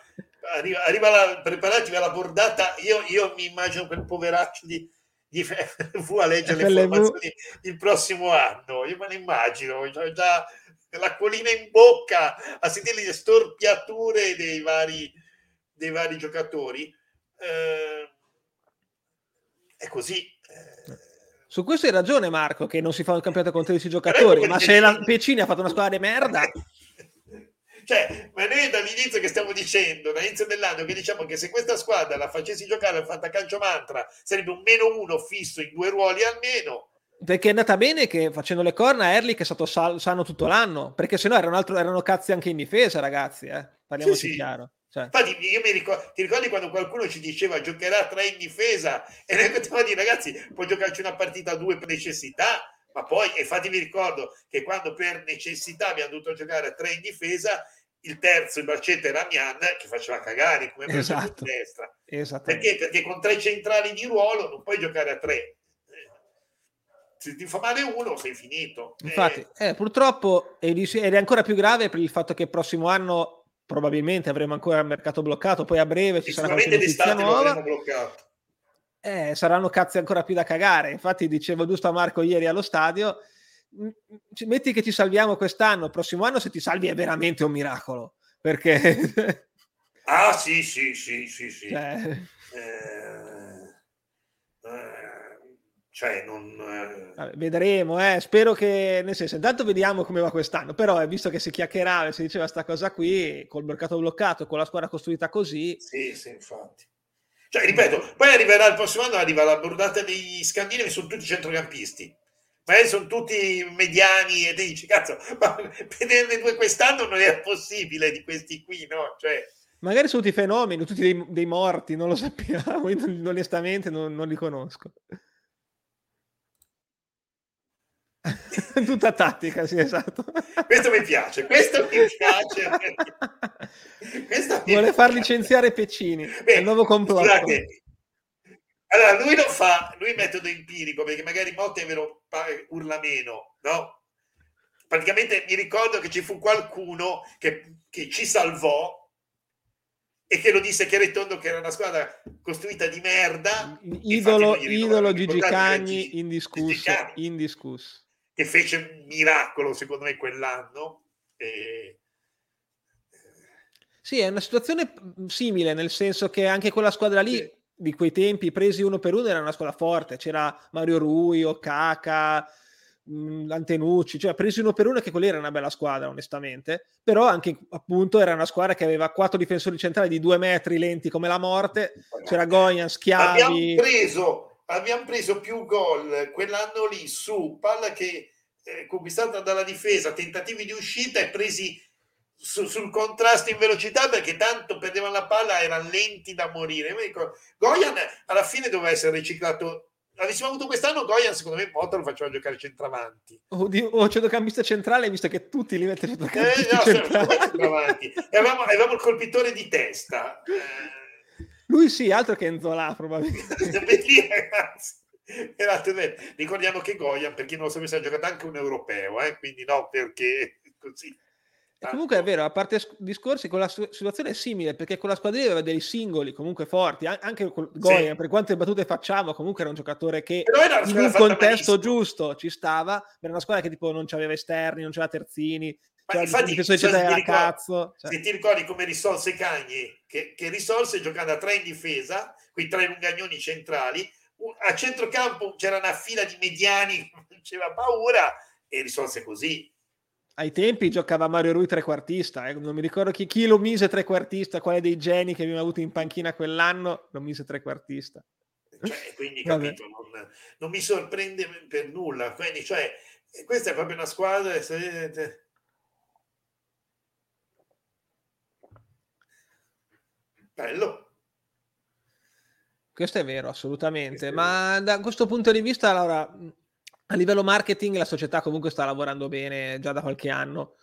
S2: arriva, arriva la preparatevi alla bordata, io, io mi immagino quel poveraccio di gli <laughs> fu a leggere le informazioni il prossimo anno. Io me ne immagino, ho già l'acquolina in bocca a sentire le storpiature dei vari, dei vari giocatori. Eh, è così. Eh.
S1: Su questo hai ragione, Marco, che non si fa un campionato con 13 giocatori, ma se la Pecini ha fatto una squadra di merda, <laughs>
S2: Cioè, ma noi dall'inizio che stiamo dicendo, dall'inizio dell'anno, che diciamo che se questa squadra la facessi giocare al fantacalcio mantra sarebbe un meno uno fisso in due ruoli almeno.
S1: Perché è andata bene che facendo le corna Erlich è stato sal- sano tutto l'anno, perché sennò erano, altro, erano cazzi anche in difesa, ragazzi, eh? parliamoci sì, sì. chiaro.
S2: Cioè. Infatti, io mi ricordo, ti ricordi quando qualcuno ci diceva giocherà tre in difesa e noi continuiamo a dire ragazzi, può giocarci una partita a due per necessità, ma poi, infatti mi ricordo che quando per necessità abbiamo dovuto giocare a tre in difesa, il terzo, il Barcetta era Mian, che faceva cagare come esatto. destra. Perché? Perché con tre centrali di ruolo non puoi giocare a tre. Se ti fa male uno, sei finito.
S1: Infatti, eh. Eh, purtroppo ed è ancora più grave per il fatto che il prossimo anno probabilmente avremo ancora il mercato bloccato, poi a breve ci sarà qualche notizia nuova. Eh, saranno cazzi ancora più da cagare. Infatti, dicevo giusto a Marco ieri allo stadio metti che ci salviamo quest'anno, il prossimo anno se ti salvi è veramente un miracolo, perché... <laughs>
S2: ah sì, sì, sì, sì, sì. Cioè... Eh, eh, cioè non...
S1: Eh... vedremo, eh. spero che, nel senso, intanto vediamo come va quest'anno, però eh, visto che si chiacchierava e si diceva sta cosa qui, col mercato bloccato con la squadra costruita così...
S2: Sì, sì, infatti. Cioè, ripeto, poi arriverà il prossimo anno, arriva la bordata degli scandinavi, sono tutti centrocampisti magari sono tutti mediani e dici, cazzo, ma <laughs> vederne due quest'anno non era possibile di questi qui, no? Cioè...
S1: Magari sono tutti fenomeni, tutti dei, dei morti, non lo <laughs> sappiamo, io onestamente non, non li conosco. <laughs> Tutta tattica, sì, esatto.
S2: Questo mi piace, questo mi piace.
S1: questo mi Vuole piace. far licenziare Peccini, Beh, è il nuovo complotto. Scusate,
S2: allora, lui lo fa, lui metodo empirico, perché magari Motta è vero, urla meno, no? Praticamente mi ricordo che ci fu qualcuno che, che ci salvò e che lo disse chiaro e tondo che era una squadra costruita di merda.
S1: Idolo, idolo Gigi Cagni, indiscusso, indiscusso.
S2: Che fece un miracolo, secondo me, quell'anno. E...
S1: Sì, è una situazione simile, nel senso che anche quella squadra lì sì di quei tempi presi uno per uno era una squadra forte, c'era Mario Rui, Okaka, mh, Antenucci, cioè presi uno per uno che quella era una bella squadra onestamente, però anche appunto era una squadra che aveva quattro difensori centrali di due metri lenti come la morte, c'era Goyan, Schiavi.
S2: Abbiamo preso, abbiamo preso più gol quell'anno lì su palla che eh, conquistata dalla difesa, tentativi di uscita e presi su, sul contrasto in velocità perché tanto perdevano la palla, erano lenti da morire. Dico, Goyan alla fine doveva essere riciclato. Avessimo avuto quest'anno Goyan, secondo me Motta lo faceva giocare centravanti.
S1: Oddio, o centrocampista centrale, visto che tutti li mette centrocampisti eh, no, centravanti.
S2: e avevamo, avevamo, il colpitore di testa. Eh.
S1: Lui sì, altro che Enzola probabilmente. <laughs>
S2: Ricordiamo che Goyan, per chi non lo sapesse, ha giocato anche un europeo, eh? quindi no, perché così
S1: E comunque è vero, a parte discorsi, con la situazione è simile, perché con la squadra aveva dei singoli comunque forti, anche con Goya, sì. per quante battute facciamo, comunque era un giocatore che in un contesto giusto ci stava, era una squadra che tipo non aveva esterni, non c'aveva terzini,
S2: ma infatti, se, se, ti cazzo, cioè. se ti ricordi come risolse Cagni, che, che risolse giocando a tre in difesa, quei tre lungagnoni centrali, a centrocampo c'era una fila di mediani che <laughs> faceva paura e risolse così.
S1: Ai tempi giocava Mario Rui trequartista, eh. non mi ricordo chi, chi, lo mise trequartista, quale dei geni che abbiamo avuto in panchina quell'anno lo mise trequartista.
S2: Cioè, quindi <laughs> capito, non, non, mi sorprende per nulla. Quindi, cioè, questa è proprio una squadra. Se, bello.
S1: Questo è vero, assolutamente. È Ma vero. da questo punto di vista, allora, a livello marketing, la società comunque sta lavorando bene già da qualche anno.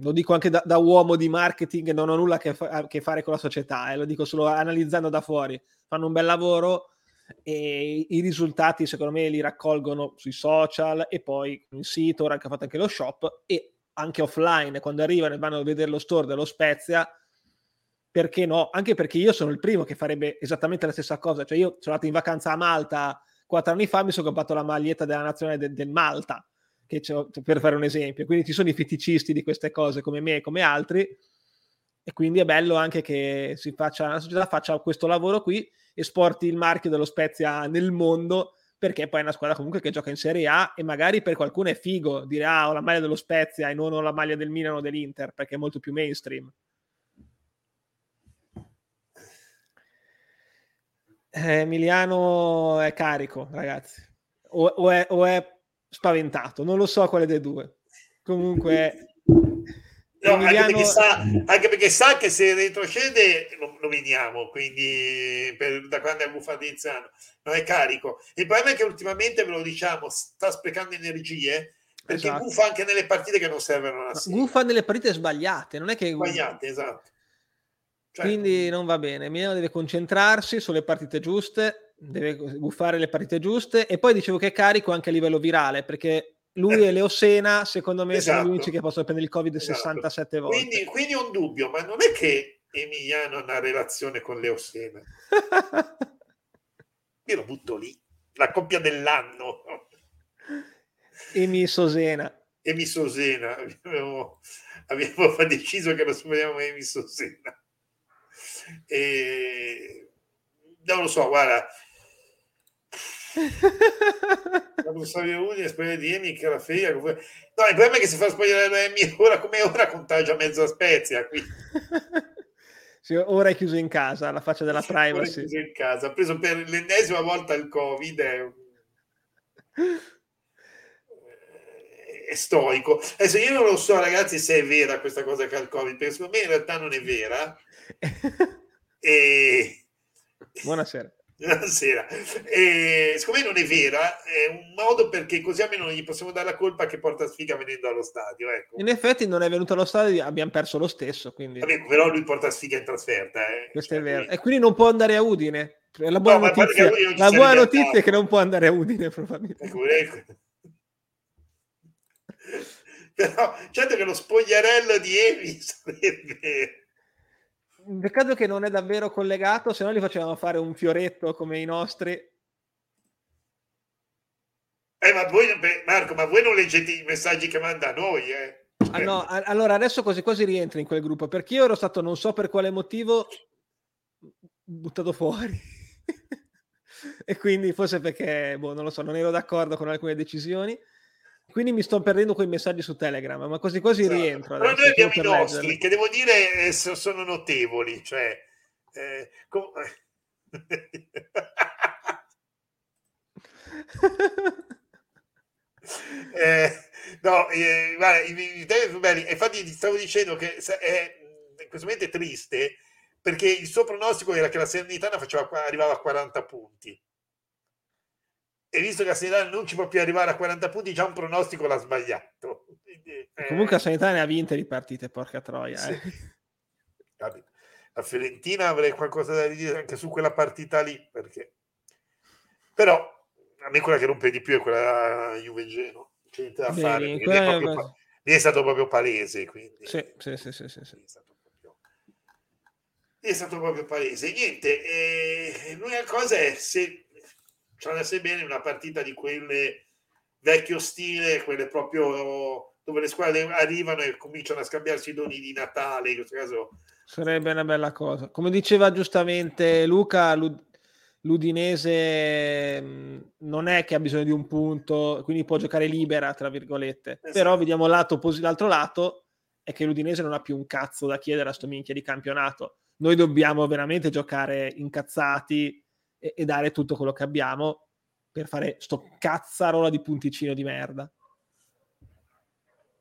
S1: Lo dico anche da, da uomo di marketing, non ho nulla a che, fa- che fare con la società, eh, lo dico solo analizzando da fuori. Fanno un bel lavoro e i risultati, secondo me, li raccolgono sui social e poi in sito, ora che ha fatto anche lo shop e anche offline, quando arrivano e vanno a vedere lo store dello Spezia perché no? Anche perché io sono il primo che farebbe esattamente la stessa cosa. Cioè, io sono andato in vacanza a Malta quattro anni fa, mi sono comprato la maglietta della nazionale de- del Malta, per fare un esempio. Quindi ci sono i feticisti di queste cose come me e come altri. E quindi è bello anche che si faccia, la società faccia questo lavoro qui, esporti il marchio dello Spezia nel mondo, perché poi è una squadra comunque che gioca in Serie A e magari per qualcuno è figo dire ah ho la maglia dello Spezia e non ho la maglia del Milano o dell'Inter, perché è molto più mainstream. Eh, Emiliano è carico, ragazzi, o, o, è, o, è, spaventato, non lo so quale dei due. Comunque, <laughs>
S2: no, Emiliano... anche, perché sa, anche, perché sa, che se retrocede lo, lo vediamo, quindi per, da quando è Buffadizzano non è carico. Il problema è che ultimamente, ve lo diciamo, sta sprecando energie perché esatto. guffa anche nelle partite che non servono
S1: a Guffa nelle partite sbagliate, non è che...
S2: Sbagliate, esatto
S1: cioè, Quindi non va bene. Milano deve concentrarsi sulle partite giuste, deve buffare le partite giuste e poi dicevo che è carico anche a livello virale perché lui eh, e Leo Sena secondo me esatto. sono gli unici che possono prendere il covid esatto. 67 volte.
S2: Quindi, quindi un dubbio, ma non è che Emiliano ha una relazione con Leo Sena. <laughs> Io lo butto lì, la coppia dell'anno.
S1: Emi Sosena.
S2: Emi Sosena, abbiamo, abbiamo <laughs> deciso che lo speriamo Emi Sosena. E non lo so, guarda. <laughs> Quando Savio Uni e spogliare di Emi che la figlia no, il problema è che si fa spogliare Emi <laughs> ora come ora contagia mezza Spezia qui.
S1: sì, ora è chiuso in casa la faccia della privacy
S2: ora è chiuso in casa ha preso per l'ennesima volta il covid è, è stoico adesso io non lo so ragazzi se è vera questa cosa che ha il covid perché secondo me in realtà non è vera e... <laughs>
S1: Buonasera.
S2: Buonasera. E, siccome non è vera, è un modo perché così almeno non gli possiamo dare la colpa che porta sfiga venendo allo stadio. Ecco.
S1: In effetti non è venuto allo stadio, abbiamo perso lo stesso. Quindi...
S2: Vabbè, però lui porta sfiga in trasferta. Eh.
S1: Questo è vero. E quindi non può andare a Udine. La buona no, notizia, la buona notizia è che non può andare a Udine probabilmente. Ecco, ecco. <laughs>
S2: Però certo che lo spogliarello di Evi sarebbe
S1: Peccato che non è davvero collegato, se no gli facevamo fare un fioretto come i nostri.
S2: Eh, ma voi, Marco, ma voi non leggete i messaggi che manda a noi, eh?
S1: Ah, no, allora adesso quasi quasi rientri in quel gruppo perché io ero stato non so per quale motivo buttato fuori <laughs> e quindi forse perché boh, non lo so, non ero d'accordo con alcune decisioni quindi mi sto perdendo quei messaggi su Telegram, ma così quasi esatto. rientro.
S2: Però noi abbiamo i nostri, leggerli. che devo dire eh, sono notevoli. Cioè, eh, com- <laughs> eh, no, eh, guarda, i, i temi belli. Infatti, stavo dicendo che è, in questo momento è triste perché il suo pronostico era che la Serenitana faceva, arrivava a 40 punti e visto che la Sanità non ci può più arrivare a 40 punti, già un pronostico l'ha sbagliato.
S1: Quindi, eh... Comunque la Sanità ne ha vinte di partite, porca troia. Sì.
S2: Eh. La Fiorentina avrei qualcosa da dire anche su quella partita lì, perché... Però a me quella che rompe di più è quella Juve Geno. C'è niente da Bene, fare. Quella... Proprio... lì è stato proprio palese. Quindi,
S1: sì, sì, sì, sì, sì, sì.
S2: È, stato proprio, è stato proprio palese. Niente, eh, l'unica cosa è se ci andasse bene una partita di quelle vecchio stile, quelle proprio dove le squadre arrivano e cominciano a scambiarsi i doni di Natale, in questo caso
S1: sarebbe una bella cosa. Come diceva giustamente Luca, l'Udinese mm, non è che ha bisogno di un punto, quindi può giocare libera, tra virgolette. Esatto. Però vediamo lato, l'altro lato, è che l'Udinese non ha più un cazzo da chiedere a sto minchia di campionato. Noi dobbiamo veramente giocare incazzati e, e dare tutto quello che abbiamo per fare sto cazzarola di punticino di merda.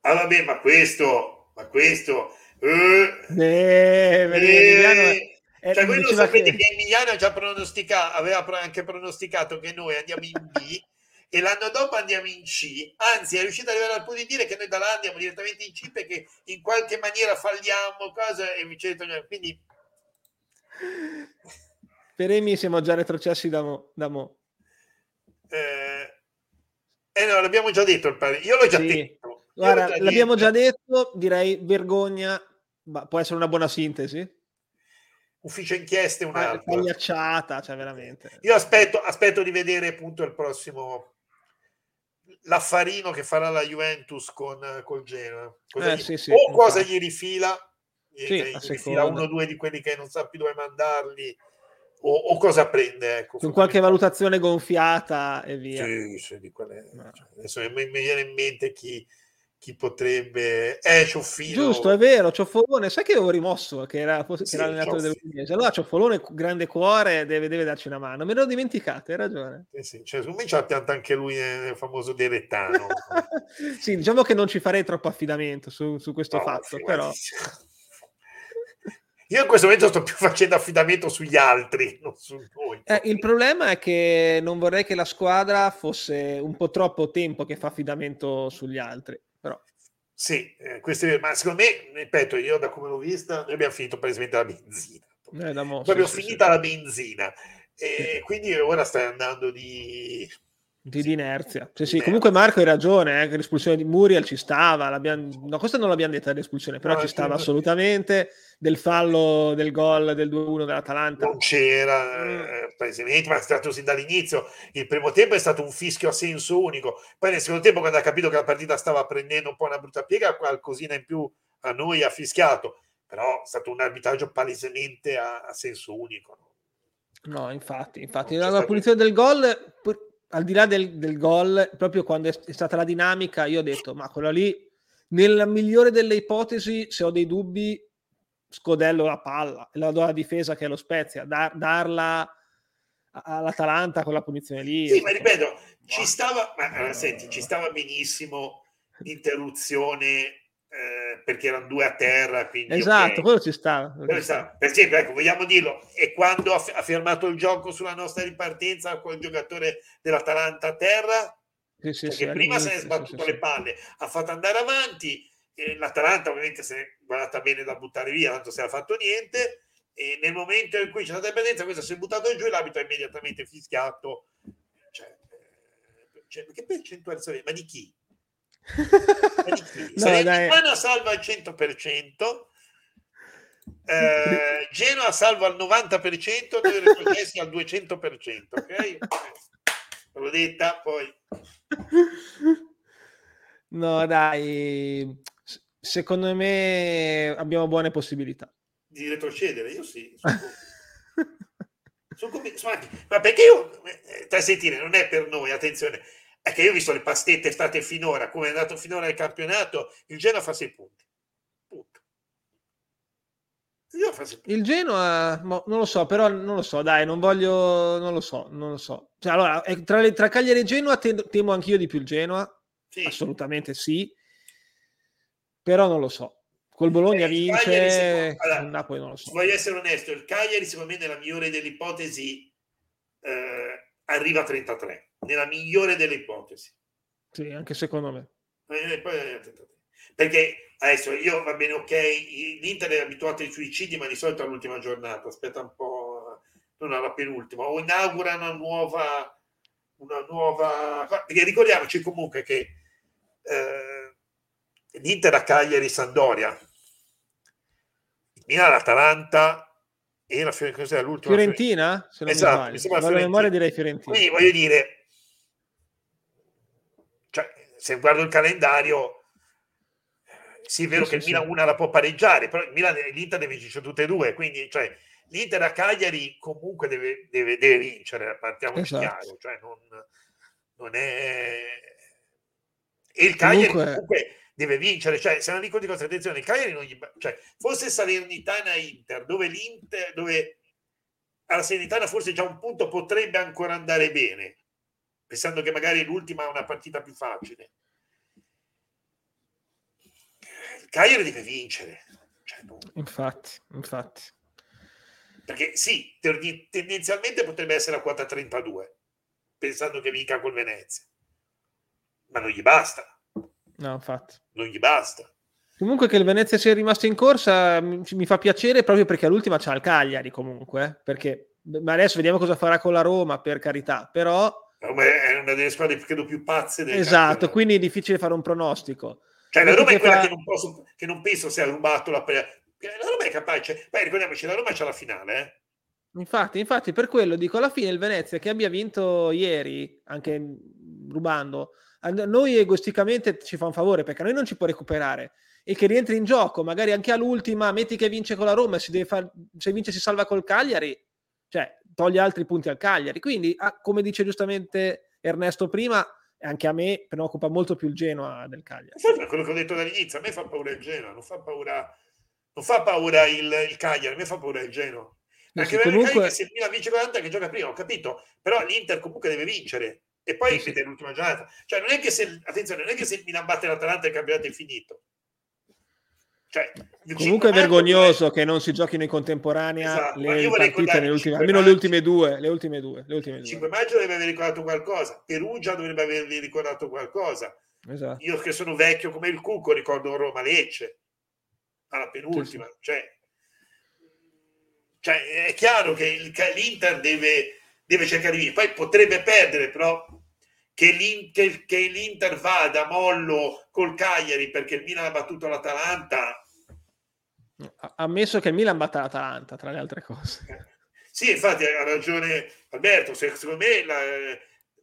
S2: Ah vabbè, ma questo, ma questo... Eh,
S1: eh, eh,
S2: eh, cioè, voi lo sapete che... che Emiliano già pronosticato, aveva anche pronosticato che noi andiamo in B <laughs> e l'anno dopo andiamo in C, anzi è riuscito ad arrivare al punto di dire che noi da là andiamo direttamente in C perché in qualche maniera falliamo, cosa e eccetera. Quindi <laughs>
S1: per Emi siamo già retrocessi da mo. Da mo.
S2: Eh, eh no, l'abbiamo già detto il pari. Io l'ho già sì. detto.
S1: Guarda, già l'abbiamo detto. già detto, direi vergogna, ma può essere una buona sintesi
S2: ufficio inchieste un'altra.
S1: Pagliacciata, cioè veramente.
S2: Io aspetto, aspetto di vedere appunto il prossimo l'affarino che farà la Juventus con col Genoa. Cosa
S1: eh,
S2: gli,
S1: sì, sì,
S2: o cosa gli rifila,
S1: sì,
S2: gli rifila uno o due di quelli che non sa più dove mandarli, o, o cosa prende. Ecco,
S1: con qualche valutazione gonfiata e via.
S2: Sì, sì, quelle, no. cioè, adesso mi, mi viene in mente chi chi potrebbe eh Cioffino
S1: giusto è vero Cioffolone sai che avevo rimosso che era, che sì, era l'allenatore dell'Udinese allora Cioffolone grande cuore deve, deve, darci una mano. Me l'ho dimenticato hai ragione.
S2: Eh sì, cioè, secondo me ci ha piantato anche lui nel famoso direttano <laughs>
S1: sì diciamo che non ci farei troppo affidamento su, su questo no, fatto però <laughs>
S2: io in questo momento sto più <laughs> facendo affidamento sugli altri, non su noi.
S1: Eh, il problema è che non vorrei che la squadra fosse un po' troppo tempo che fa affidamento sugli altri. Però.
S2: Sì, eh, questo ma secondo me, ripeto, io da come l'ho vista, noi abbiamo finito praticamente la benzina.
S1: Eh, da mo,
S2: Proprio
S1: sì,
S2: finita
S1: sì,
S2: la benzina. E quindi ora stai andando di
S1: di, di inerzia. Sì, sì. Comunque Marco hai ragione, eh, che l'espulsione di Muriel ci stava, no, questa non l'abbiamo detta l'espulsione, però no, ci stava assolutamente, del fallo del gol del 2-1 dell'Atalanta.
S2: Non c'era, mm. eh, ma è stato sin dall'inizio. Il primo tempo è stato un fischio a senso unico, poi nel secondo tempo quando ha capito che la partita stava prendendo un po' una brutta piega, qualcosina in più a noi ha fischiato, però è stato un arbitraggio palesemente a, a senso unico.
S1: No, infatti, infatti la, la punizione del gol al di là del, del gol, proprio quando è, stata la dinamica, io ho detto, ma quello lì, nella migliore delle ipotesi, se ho dei dubbi, scodello la palla, la do alla difesa che è lo Spezia, dar, darla all'Atalanta con la punizione lì.
S2: Sì, ma ripeto, ci stava, ma, senti, ci stava benissimo l'interruzione eh, perché erano due a terra. Quindi,
S1: esatto, okay. quello ci sta.
S2: Quello sta. Per esempio, ecco, vogliamo dirlo, e quando ha, ha, fermato il gioco sulla nostra ripartenza con il giocatore dell'Atalanta a terra,
S1: sì, sì,
S2: perché
S1: sì,
S2: prima se ne è sbattuto le palle, ha fatto andare avanti, l'Atalanta ovviamente si è guardata bene da buttare via, tanto se ha fatto niente, e nel momento in cui c'è stata ripartenza, questo si è buttato giù e l'abito ha immediatamente fischiato. Cioè, eh, cioè, che percentuale sarebbe? Ma di chi? <laughs> no, Milano salva al 100%, eh, Genoa salva al 90%, noi retrocessi al 200%, ok? L'ho detta, poi...
S1: No, dai, secondo me abbiamo buone possibilità.
S2: Di retrocedere, io sì. Sono convinto, <laughs> ma perché io, eh, stai sentire, non è per noi, attenzione, è che io ho visto le pastette state finora, come è andato finora il campionato, il Genoa fa 6 punti. Punto.
S1: Il Genoa, non lo so, però non lo so, dai, non voglio, non lo so, non lo so. Cioè, allora, tra, le, tra Cagliari e Genoa temo anch'io di più il Genoa, sì. assolutamente sì, però non lo so. Col Bologna eh, vince, secondo... allora, Napoli non lo so.
S2: Voglio essere onesto, il Cagliari secondo me nella migliore delle ipotesi eh, arriva a 33 nella migliore delle ipotesi.
S1: Sì, anche secondo me.
S2: Eh, perché adesso io va bene, ok, l'Inter è abituato ai suicidi, ma di solito all'ultima giornata, aspetta un po', non alla penultima, o inaugura una nuova, una nuova... Perché ricordiamoci comunque che eh, l'Inter a Cagliari Sandoria, Milan Atalanta e la Fiorentina l'ultima
S1: Fiorentina? Se non
S2: esatto,
S1: mi, mi sembra la memoria direi Fiorentina.
S2: Quindi voglio dire, cioè, se guardo il calendario, sì, è vero sì, che sì, il Milan una la può pareggiare, però il Milan e l'Inter deve vincere tutte e due, quindi cioè, l'Inter a Cagliari comunque deve, deve, deve vincere, partiamo esatto. chiaro, cioè non, non è... E il Cagliari comunque... comunque deve vincere, cioè se non dico di cosa, attenzione, il Cagliari non gli... cioè, fosse Salernitana Inter, dove l'Inter, dove alla Salernitana forse già un punto potrebbe ancora andare bene, pensando che magari l'ultima è una partita più facile. Il Cagliari deve vincere. Cioè, non...
S1: Infatti, infatti.
S2: Perché sì, tendenzialmente potrebbe essere a quota 32, pensando che vinca col Venezia. Ma non gli basta
S1: No, infatti.
S2: Non gli basta.
S1: Comunque che il Venezia sia rimasto in corsa mi fa piacere proprio perché all'ultima c'ha il Cagliari comunque, eh, perché ma adesso vediamo cosa farà con la Roma, per carità, però...
S2: Roma è una delle squadre credo più pazze del
S1: Esatto, campionato. quindi è difficile fare un pronostico.
S2: Cioè la Roma è quella fa... che, non posso, che non penso sia rubato la... La Roma è capace... Poi ricordiamoci, la Roma c'è la finale, eh?
S1: Infatti, infatti, per quello dico alla fine il Venezia che abbia vinto ieri, anche rubando, a noi egoisticamente ci fa un favore perché a noi non ci può recuperare e che rientri in gioco, magari anche all'ultima, metti che vince con la Roma e si deve far, se vince si salva col Cagliari, cioè toglie altri punti al Cagliari. Quindi, ah, come dice giustamente Ernesto prima, anche a me preoccupa molto più il Genoa del Cagliari.
S2: Sì, quello che ho detto dall'inizio, a me fa paura il Genoa, non fa paura, non fa paura il, il Cagliari, a me fa paura il Genoa. Sì, comunque... se il Milan vince 40 che gioca prima, ho capito, però l'Inter comunque deve vincere e poi sì. l'ultima giornata. Cioè, non è che se, attenzione, non è che se Milan batte l'Atalanta il campionato è finito.
S1: Cioè, Comunque è vergognoso è... che non si giochino in contemporanea esatto, le partite nelle ultime, almeno maggio, le ultime due. Le ultime due, le ultime
S2: 5 maggio dovrebbe aver ricordato qualcosa, Perugia dovrebbe avervi ricordato qualcosa. Esatto. Io che sono vecchio come il cuco ricordo Roma Lecce alla penultima. Sì, sì. Cioè, cioè, è chiaro che il, l'Inter deve, deve cercare di vincere. Poi potrebbe perdere, però che, l'Inter, che l'Inter vada mollo col Cagliari perché il Milan ha battuto l'Atalanta.
S1: Ammesso che il Milan batta l'Atalanta, tra le altre cose.
S2: Sì, infatti ha ragione Alberto. Secondo me la,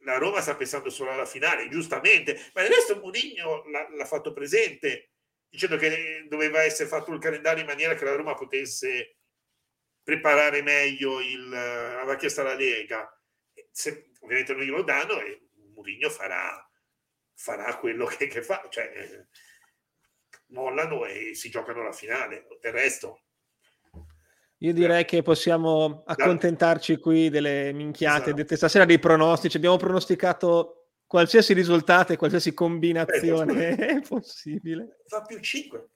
S2: la Roma sta pensando solo alla finale, giustamente. Ma il resto Mourinho l'ha, l'ha fatto presente dicendo che doveva essere fatto il calendario in maniera che la Roma potesse preparare meglio il, aveva chiesto alla Lega. Se, ovviamente non glielo danno e Mourinho farà, farà quello che, che fa, cioè mollano e si giocano la finale. Del resto,
S1: io direi che possiamo accontentarci qui delle minchiate esatto. stasera dei pronostici. Abbiamo pronosticato qualsiasi risultato e qualsiasi combinazione <laughs> è possibile.
S2: Fa più 5.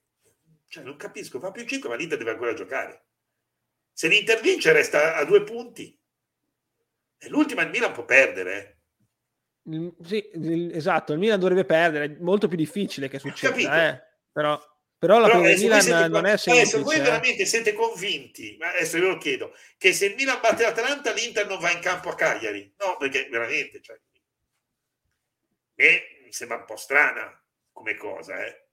S2: Cioè, non capisco, fa più 5, ma l'Inter deve ancora giocare. Se l'Inter vince resta a due punti. E l'ultima il Milan può perdere. Eh.
S1: Sì, esatto, il Milan dovrebbe perdere, è molto più difficile che succeda, eh? però, però, la però del Milan siete, non è semplice.
S2: Adesso voi eh. veramente siete convinti, adesso ve lo chiedo, che se il Milan batte l'Atalanta l'Inter non va in campo a Cagliari? No, perché veramente, cioè, e mi sembra un po' strana come cosa, eh?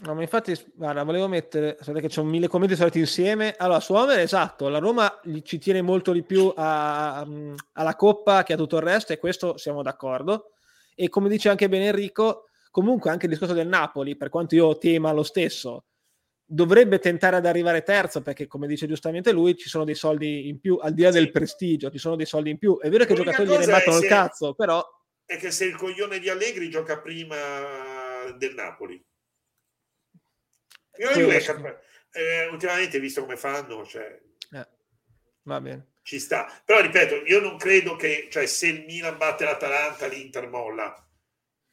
S1: No, ma infatti, guarda, volevo mettere, sapete che c'è un mille commenti soliti insieme. Allora, su Homer, esatto, la Roma ci tiene molto di più a, a, alla Coppa che a tutto il resto, e questo siamo d'accordo. E come dice anche bene Enrico, comunque anche il discorso del Napoli, per quanto io tema lo stesso, dovrebbe tentare ad arrivare terzo, perché come dice giustamente lui, ci sono dei soldi in più, al di là sì. del prestigio, ci sono dei soldi in più. È vero che i giocatori gliene battono il cazzo, però...
S2: È che se il coglione di Allegri gioca prima del Napoli io Juve, eh, ultimamente, visto come fanno, cioè,
S1: eh, va bene.
S2: Ci sta. Però ripeto, io non credo che cioè, se il Milan batte l'Atalanta, l'Inter molla.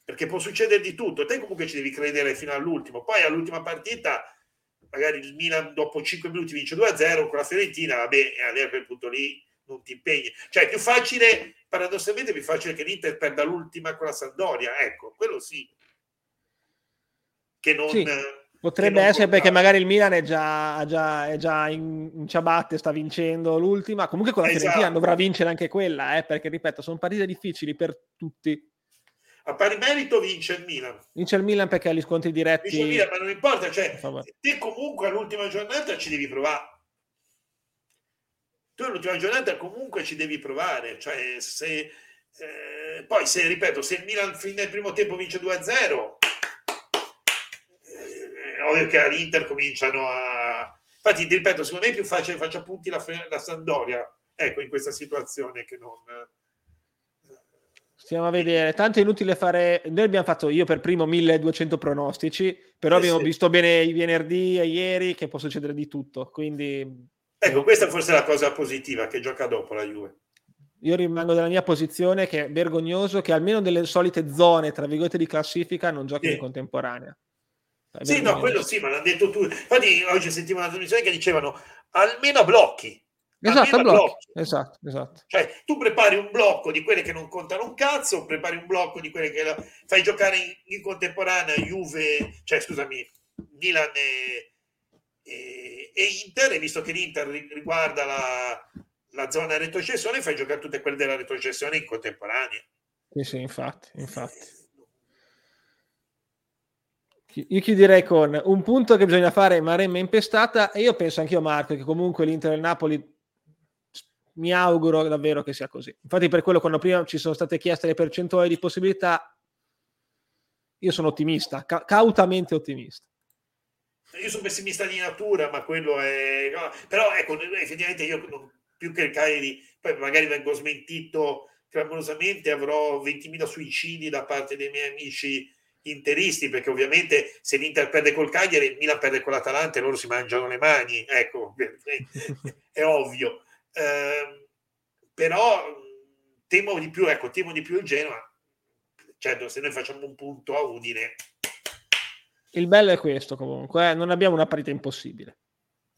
S2: Perché può succedere di tutto. Te comunque ci devi credere fino all'ultimo. Poi all'ultima partita, magari il Milan dopo 5 minuti vince 2-0 con la Fiorentina, vabbè, e a quel punto lì non ti impegni. Cioè è più facile, paradossalmente è più facile che l'Inter perda l'ultima con la Sandoria. Ecco, quello sì. Che non... Sì
S1: Potrebbe essere perché magari il Milan è già, già, è già in, in, ciabatte, sta vincendo l'ultima. Comunque con la esatto. Fiorentina dovrà vincere anche quella, eh, perché ripeto, sono partite difficili per tutti.
S2: a pari merito vince il Milan.
S1: Vince il Milan perché ha gli scontri diretti.
S2: Vince il Milan, ma non importa, cioè, te comunque all'ultima giornata ci devi provare. Tu all'ultima giornata comunque ci devi provare, cioè se eh, poi se ripeto, se il Milan fino al primo tempo vince 2-0, eh, ovvio che all'Inter cominciano a infatti ti ripeto, secondo me è più facile faccia punti la, la Sandoria, ecco, in questa situazione che non
S1: Stiamo a vedere, tanto è inutile fare. Noi abbiamo fatto io per primo 1200 pronostici, però eh abbiamo sì. visto bene i venerdì e ieri che può succedere di tutto. Quindi,
S2: ecco, questa forse è la cosa positiva che gioca dopo la Juve.
S1: Io rimango nella mia posizione che è vergognoso che almeno delle solite zone, tra virgolette, di classifica non giochi sì. in contemporanea.
S2: Sì, no, quello sì, ma l'hanno detto tu. Infatti, oggi sentivo una trasmissione che dicevano almeno blocchi
S1: Esatto, blocchi. esatto, esatto.
S2: Cioè, tu prepari un blocco di quelle che non contano un cazzo, prepari un blocco di quelle che la... fai giocare in, in, contemporanea Juve, cioè scusami, Milan e, e, e, Inter, e visto che l'Inter riguarda la, la zona retrocessione, fai giocare tutte quelle della retrocessione in contemporanea.
S1: Sì, sì, infatti, infatti. Io chiuderei con un punto che bisogna fare Maremma impestata e io penso anch'io Marco che comunque l'Inter e il Napoli mi auguro davvero che sia così. Infatti, per quello, quando prima ci sono state chieste le percentuali di possibilità, io sono ottimista, ca- cautamente ottimista.
S2: Io sono pessimista di natura, ma quello è. No, però ecco, effettivamente io più che il Cagliari, poi magari vengo smentito clamorosamente, avrò 20.000 suicidi da parte dei miei amici interisti, perché ovviamente se l'Inter perde col Cagliari, il Milan perde con l'Atalanta e loro si mangiano le mani, ecco, <laughs> è ovvio. Eh, però temo di più, ecco, temo di più il Genoa. Certo, se noi facciamo un punto a Udine.
S1: Il bello è questo comunque, eh? non abbiamo una partita impossibile.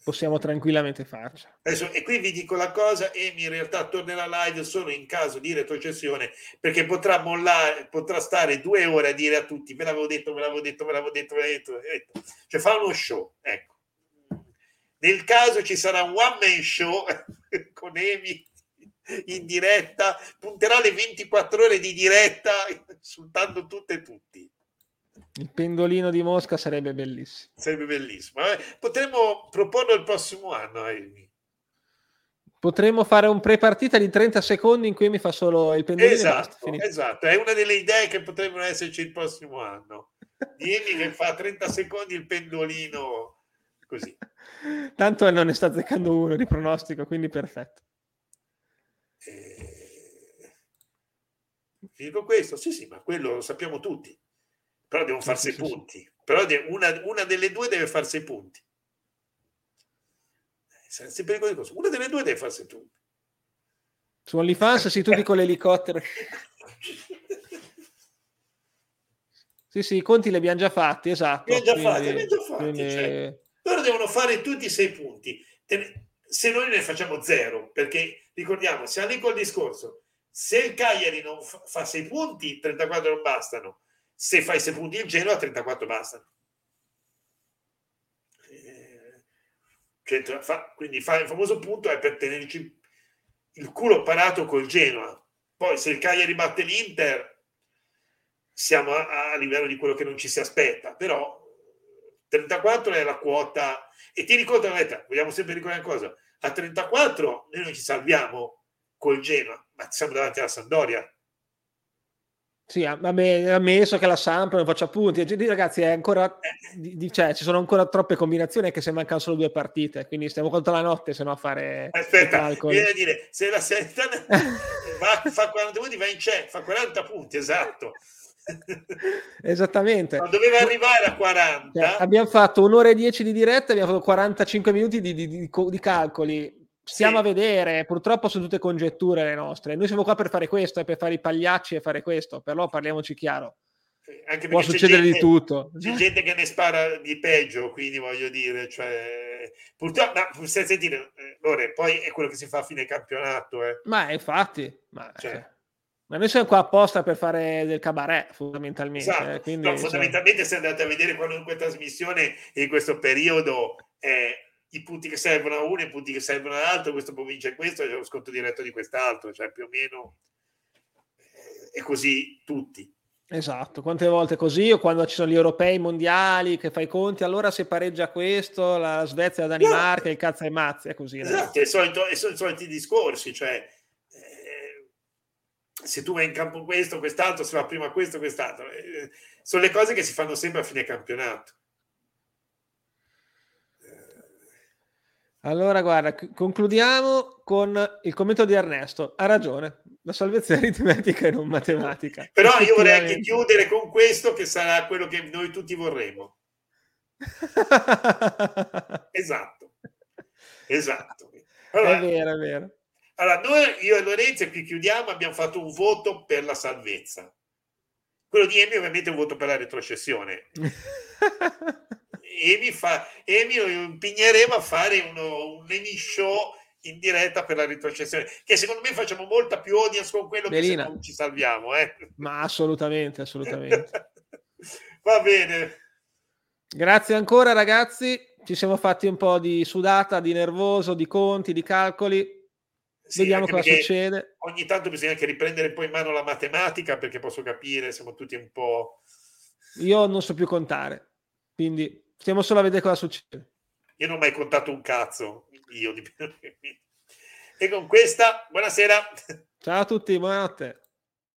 S1: Possiamo tranquillamente farcela.
S2: Adesso, e qui vi dico la cosa, Emi in realtà tornerà live solo in caso di retrocessione, perché potrà mollare, potrà stare due ore a dire a tutti, ve l'avevo detto, ve l'avevo detto, ve l'avevo detto, ve l'avevo detto. Cioè fa uno show, ecco. Nel caso ci sarà un one man show <laughs> con Emi in diretta, punterà le 24 ore di diretta <laughs> insultando tutte e tutti.
S1: Il pendolino di Mosca sarebbe bellissimo.
S2: Sarebbe bellissimo. Potremmo proporlo il prossimo anno. Amy.
S1: Potremmo fare un pre-partita di 30 secondi in cui mi fa solo il pendolino.
S2: Esatto, esatto. è una delle idee che potrebbero esserci il prossimo anno. <laughs> Amy che fa 30 secondi il pendolino così.
S1: Tanto non ne sta azzeccando uno di pronostico, quindi perfetto.
S2: Eh, dico questo, sì, sì, ma quello lo sappiamo tutti. Però devono fare sei sì, punti. Però una, una, delle due deve fare sei punti. Eh. Una delle due deve fare sei punti.
S1: Su OnlyFans sì, tutti con l'elicottero. <laughs> sì, sì, i conti li abbiamo già fatti, esatto.
S2: Li abbiamo già fatti, abbiamo già fatti. Quindi... Cioè loro devono fare tutti i sei punti. Se noi ne facciamo zero, perché ricordiamo, siamo lì col discorso, se il Cagliari non fa sei punti, 34 non bastano. Se fai sei punti il Genoa, 34 bastano. Eh, quindi fa, il famoso punto è per tenerci il culo parato col Genoa. Poi se il Cagliari batte l'Inter, siamo a, a livello di quello che non ci si aspetta, però 34 è la quota e ti ricordo vogliamo sempre ricordare una cosa a 34 noi non ci salviamo col Genoa ma siamo davanti alla Sandoria
S1: sì, vabbè, ammesso che la Samp non faccia punti. Ragazzi, è ancora, eh. cioè, ci sono ancora troppe combinazioni che se mancano solo due partite, quindi stiamo contro la notte se no a fare
S2: Aspetta, viene a dire, se la Salernitana <laughs> fa 40 punti va in c'è, fa 40 punti, esatto. <laughs>
S1: Esattamente.
S2: Ma doveva arrivare a 40.
S1: Cioè, abbiamo fatto un'ora e dieci di diretta, abbiamo fatto 45 minuti di, di, di, di calcoli. Stiamo sì. a vedere, purtroppo sono tutte congetture le nostre. Noi siamo qua per fare questo, per fare i pagliacci e fare questo, però parliamoci chiaro.
S2: Anche
S1: Può succedere
S2: gente,
S1: di tutto.
S2: C'è gente che ne spara di peggio, quindi voglio dire, cioè, purtroppo, ma sentire, eh, Lore, poi è quello che si fa a fine campionato. Eh.
S1: Ma infatti, ma, cioè, cioè ma noi siamo qua apposta per fare del cabaret, fondamentalmente.
S2: Esatto.
S1: Eh, quindi,
S2: no, fondamentalmente, cioè... se andate a vedere qualunque trasmissione in questo periodo, eh, i punti che servono a uno, i punti che servono all'altro, questo può vincere questo, c'è lo sconto diretto di quest'altro, cioè più o meno eh, è così tutti.
S1: Esatto, quante volte così o quando ci sono gli europei mondiali che fai i conti, allora se pareggia questo, la Svezia, la Danimarca, esatto. il cazzo e mazzi, è così.
S2: Esatto, e sono i soliti discorsi, cioè eh, se tu vai in campo questo, quest'altro, se va prima questo, quest'altro, eh, sono le cose che si fanno sempre a fine campionato.
S1: Allora, guarda, concludiamo con il commento di Ernesto. Ha ragione, la salvezza è aritmetica e non matematica. <laughs>
S2: Però io vorrei anche chiudere con questo che sarà quello che noi tutti vorremmo. <laughs> esatto, esatto.
S1: Allora, è vero, è vero.
S2: Allora, noi, io e Lorenzo, qui chiudiamo, abbiamo fatto un voto per la salvezza. Quello di Emi ovviamente è un voto per la retrocessione. <laughs> e mi, fa, e mi impegneremo a fare uno, un mini show in diretta per la retrocessione che secondo me facciamo molta più audience con quello Melina. che se non ci salviamo eh.
S1: ma assolutamente assolutamente. <laughs>
S2: Va bene.
S1: Grazie ancora ragazzi. Ci siamo fatti un po' di sudata di nervoso di conti di calcoli. Sì, vediamo cosa succede.
S2: ogni tanto bisogna anche riprendere poi in mano la matematica perché posso capire siamo tutti un po'
S1: io non so più contare quindi Stiamo solo a vedere cosa succede.
S2: Io non ho mai contato un cazzo, io di <laughs> E con questa, buonasera.
S1: Ciao a tutti, buonanotte.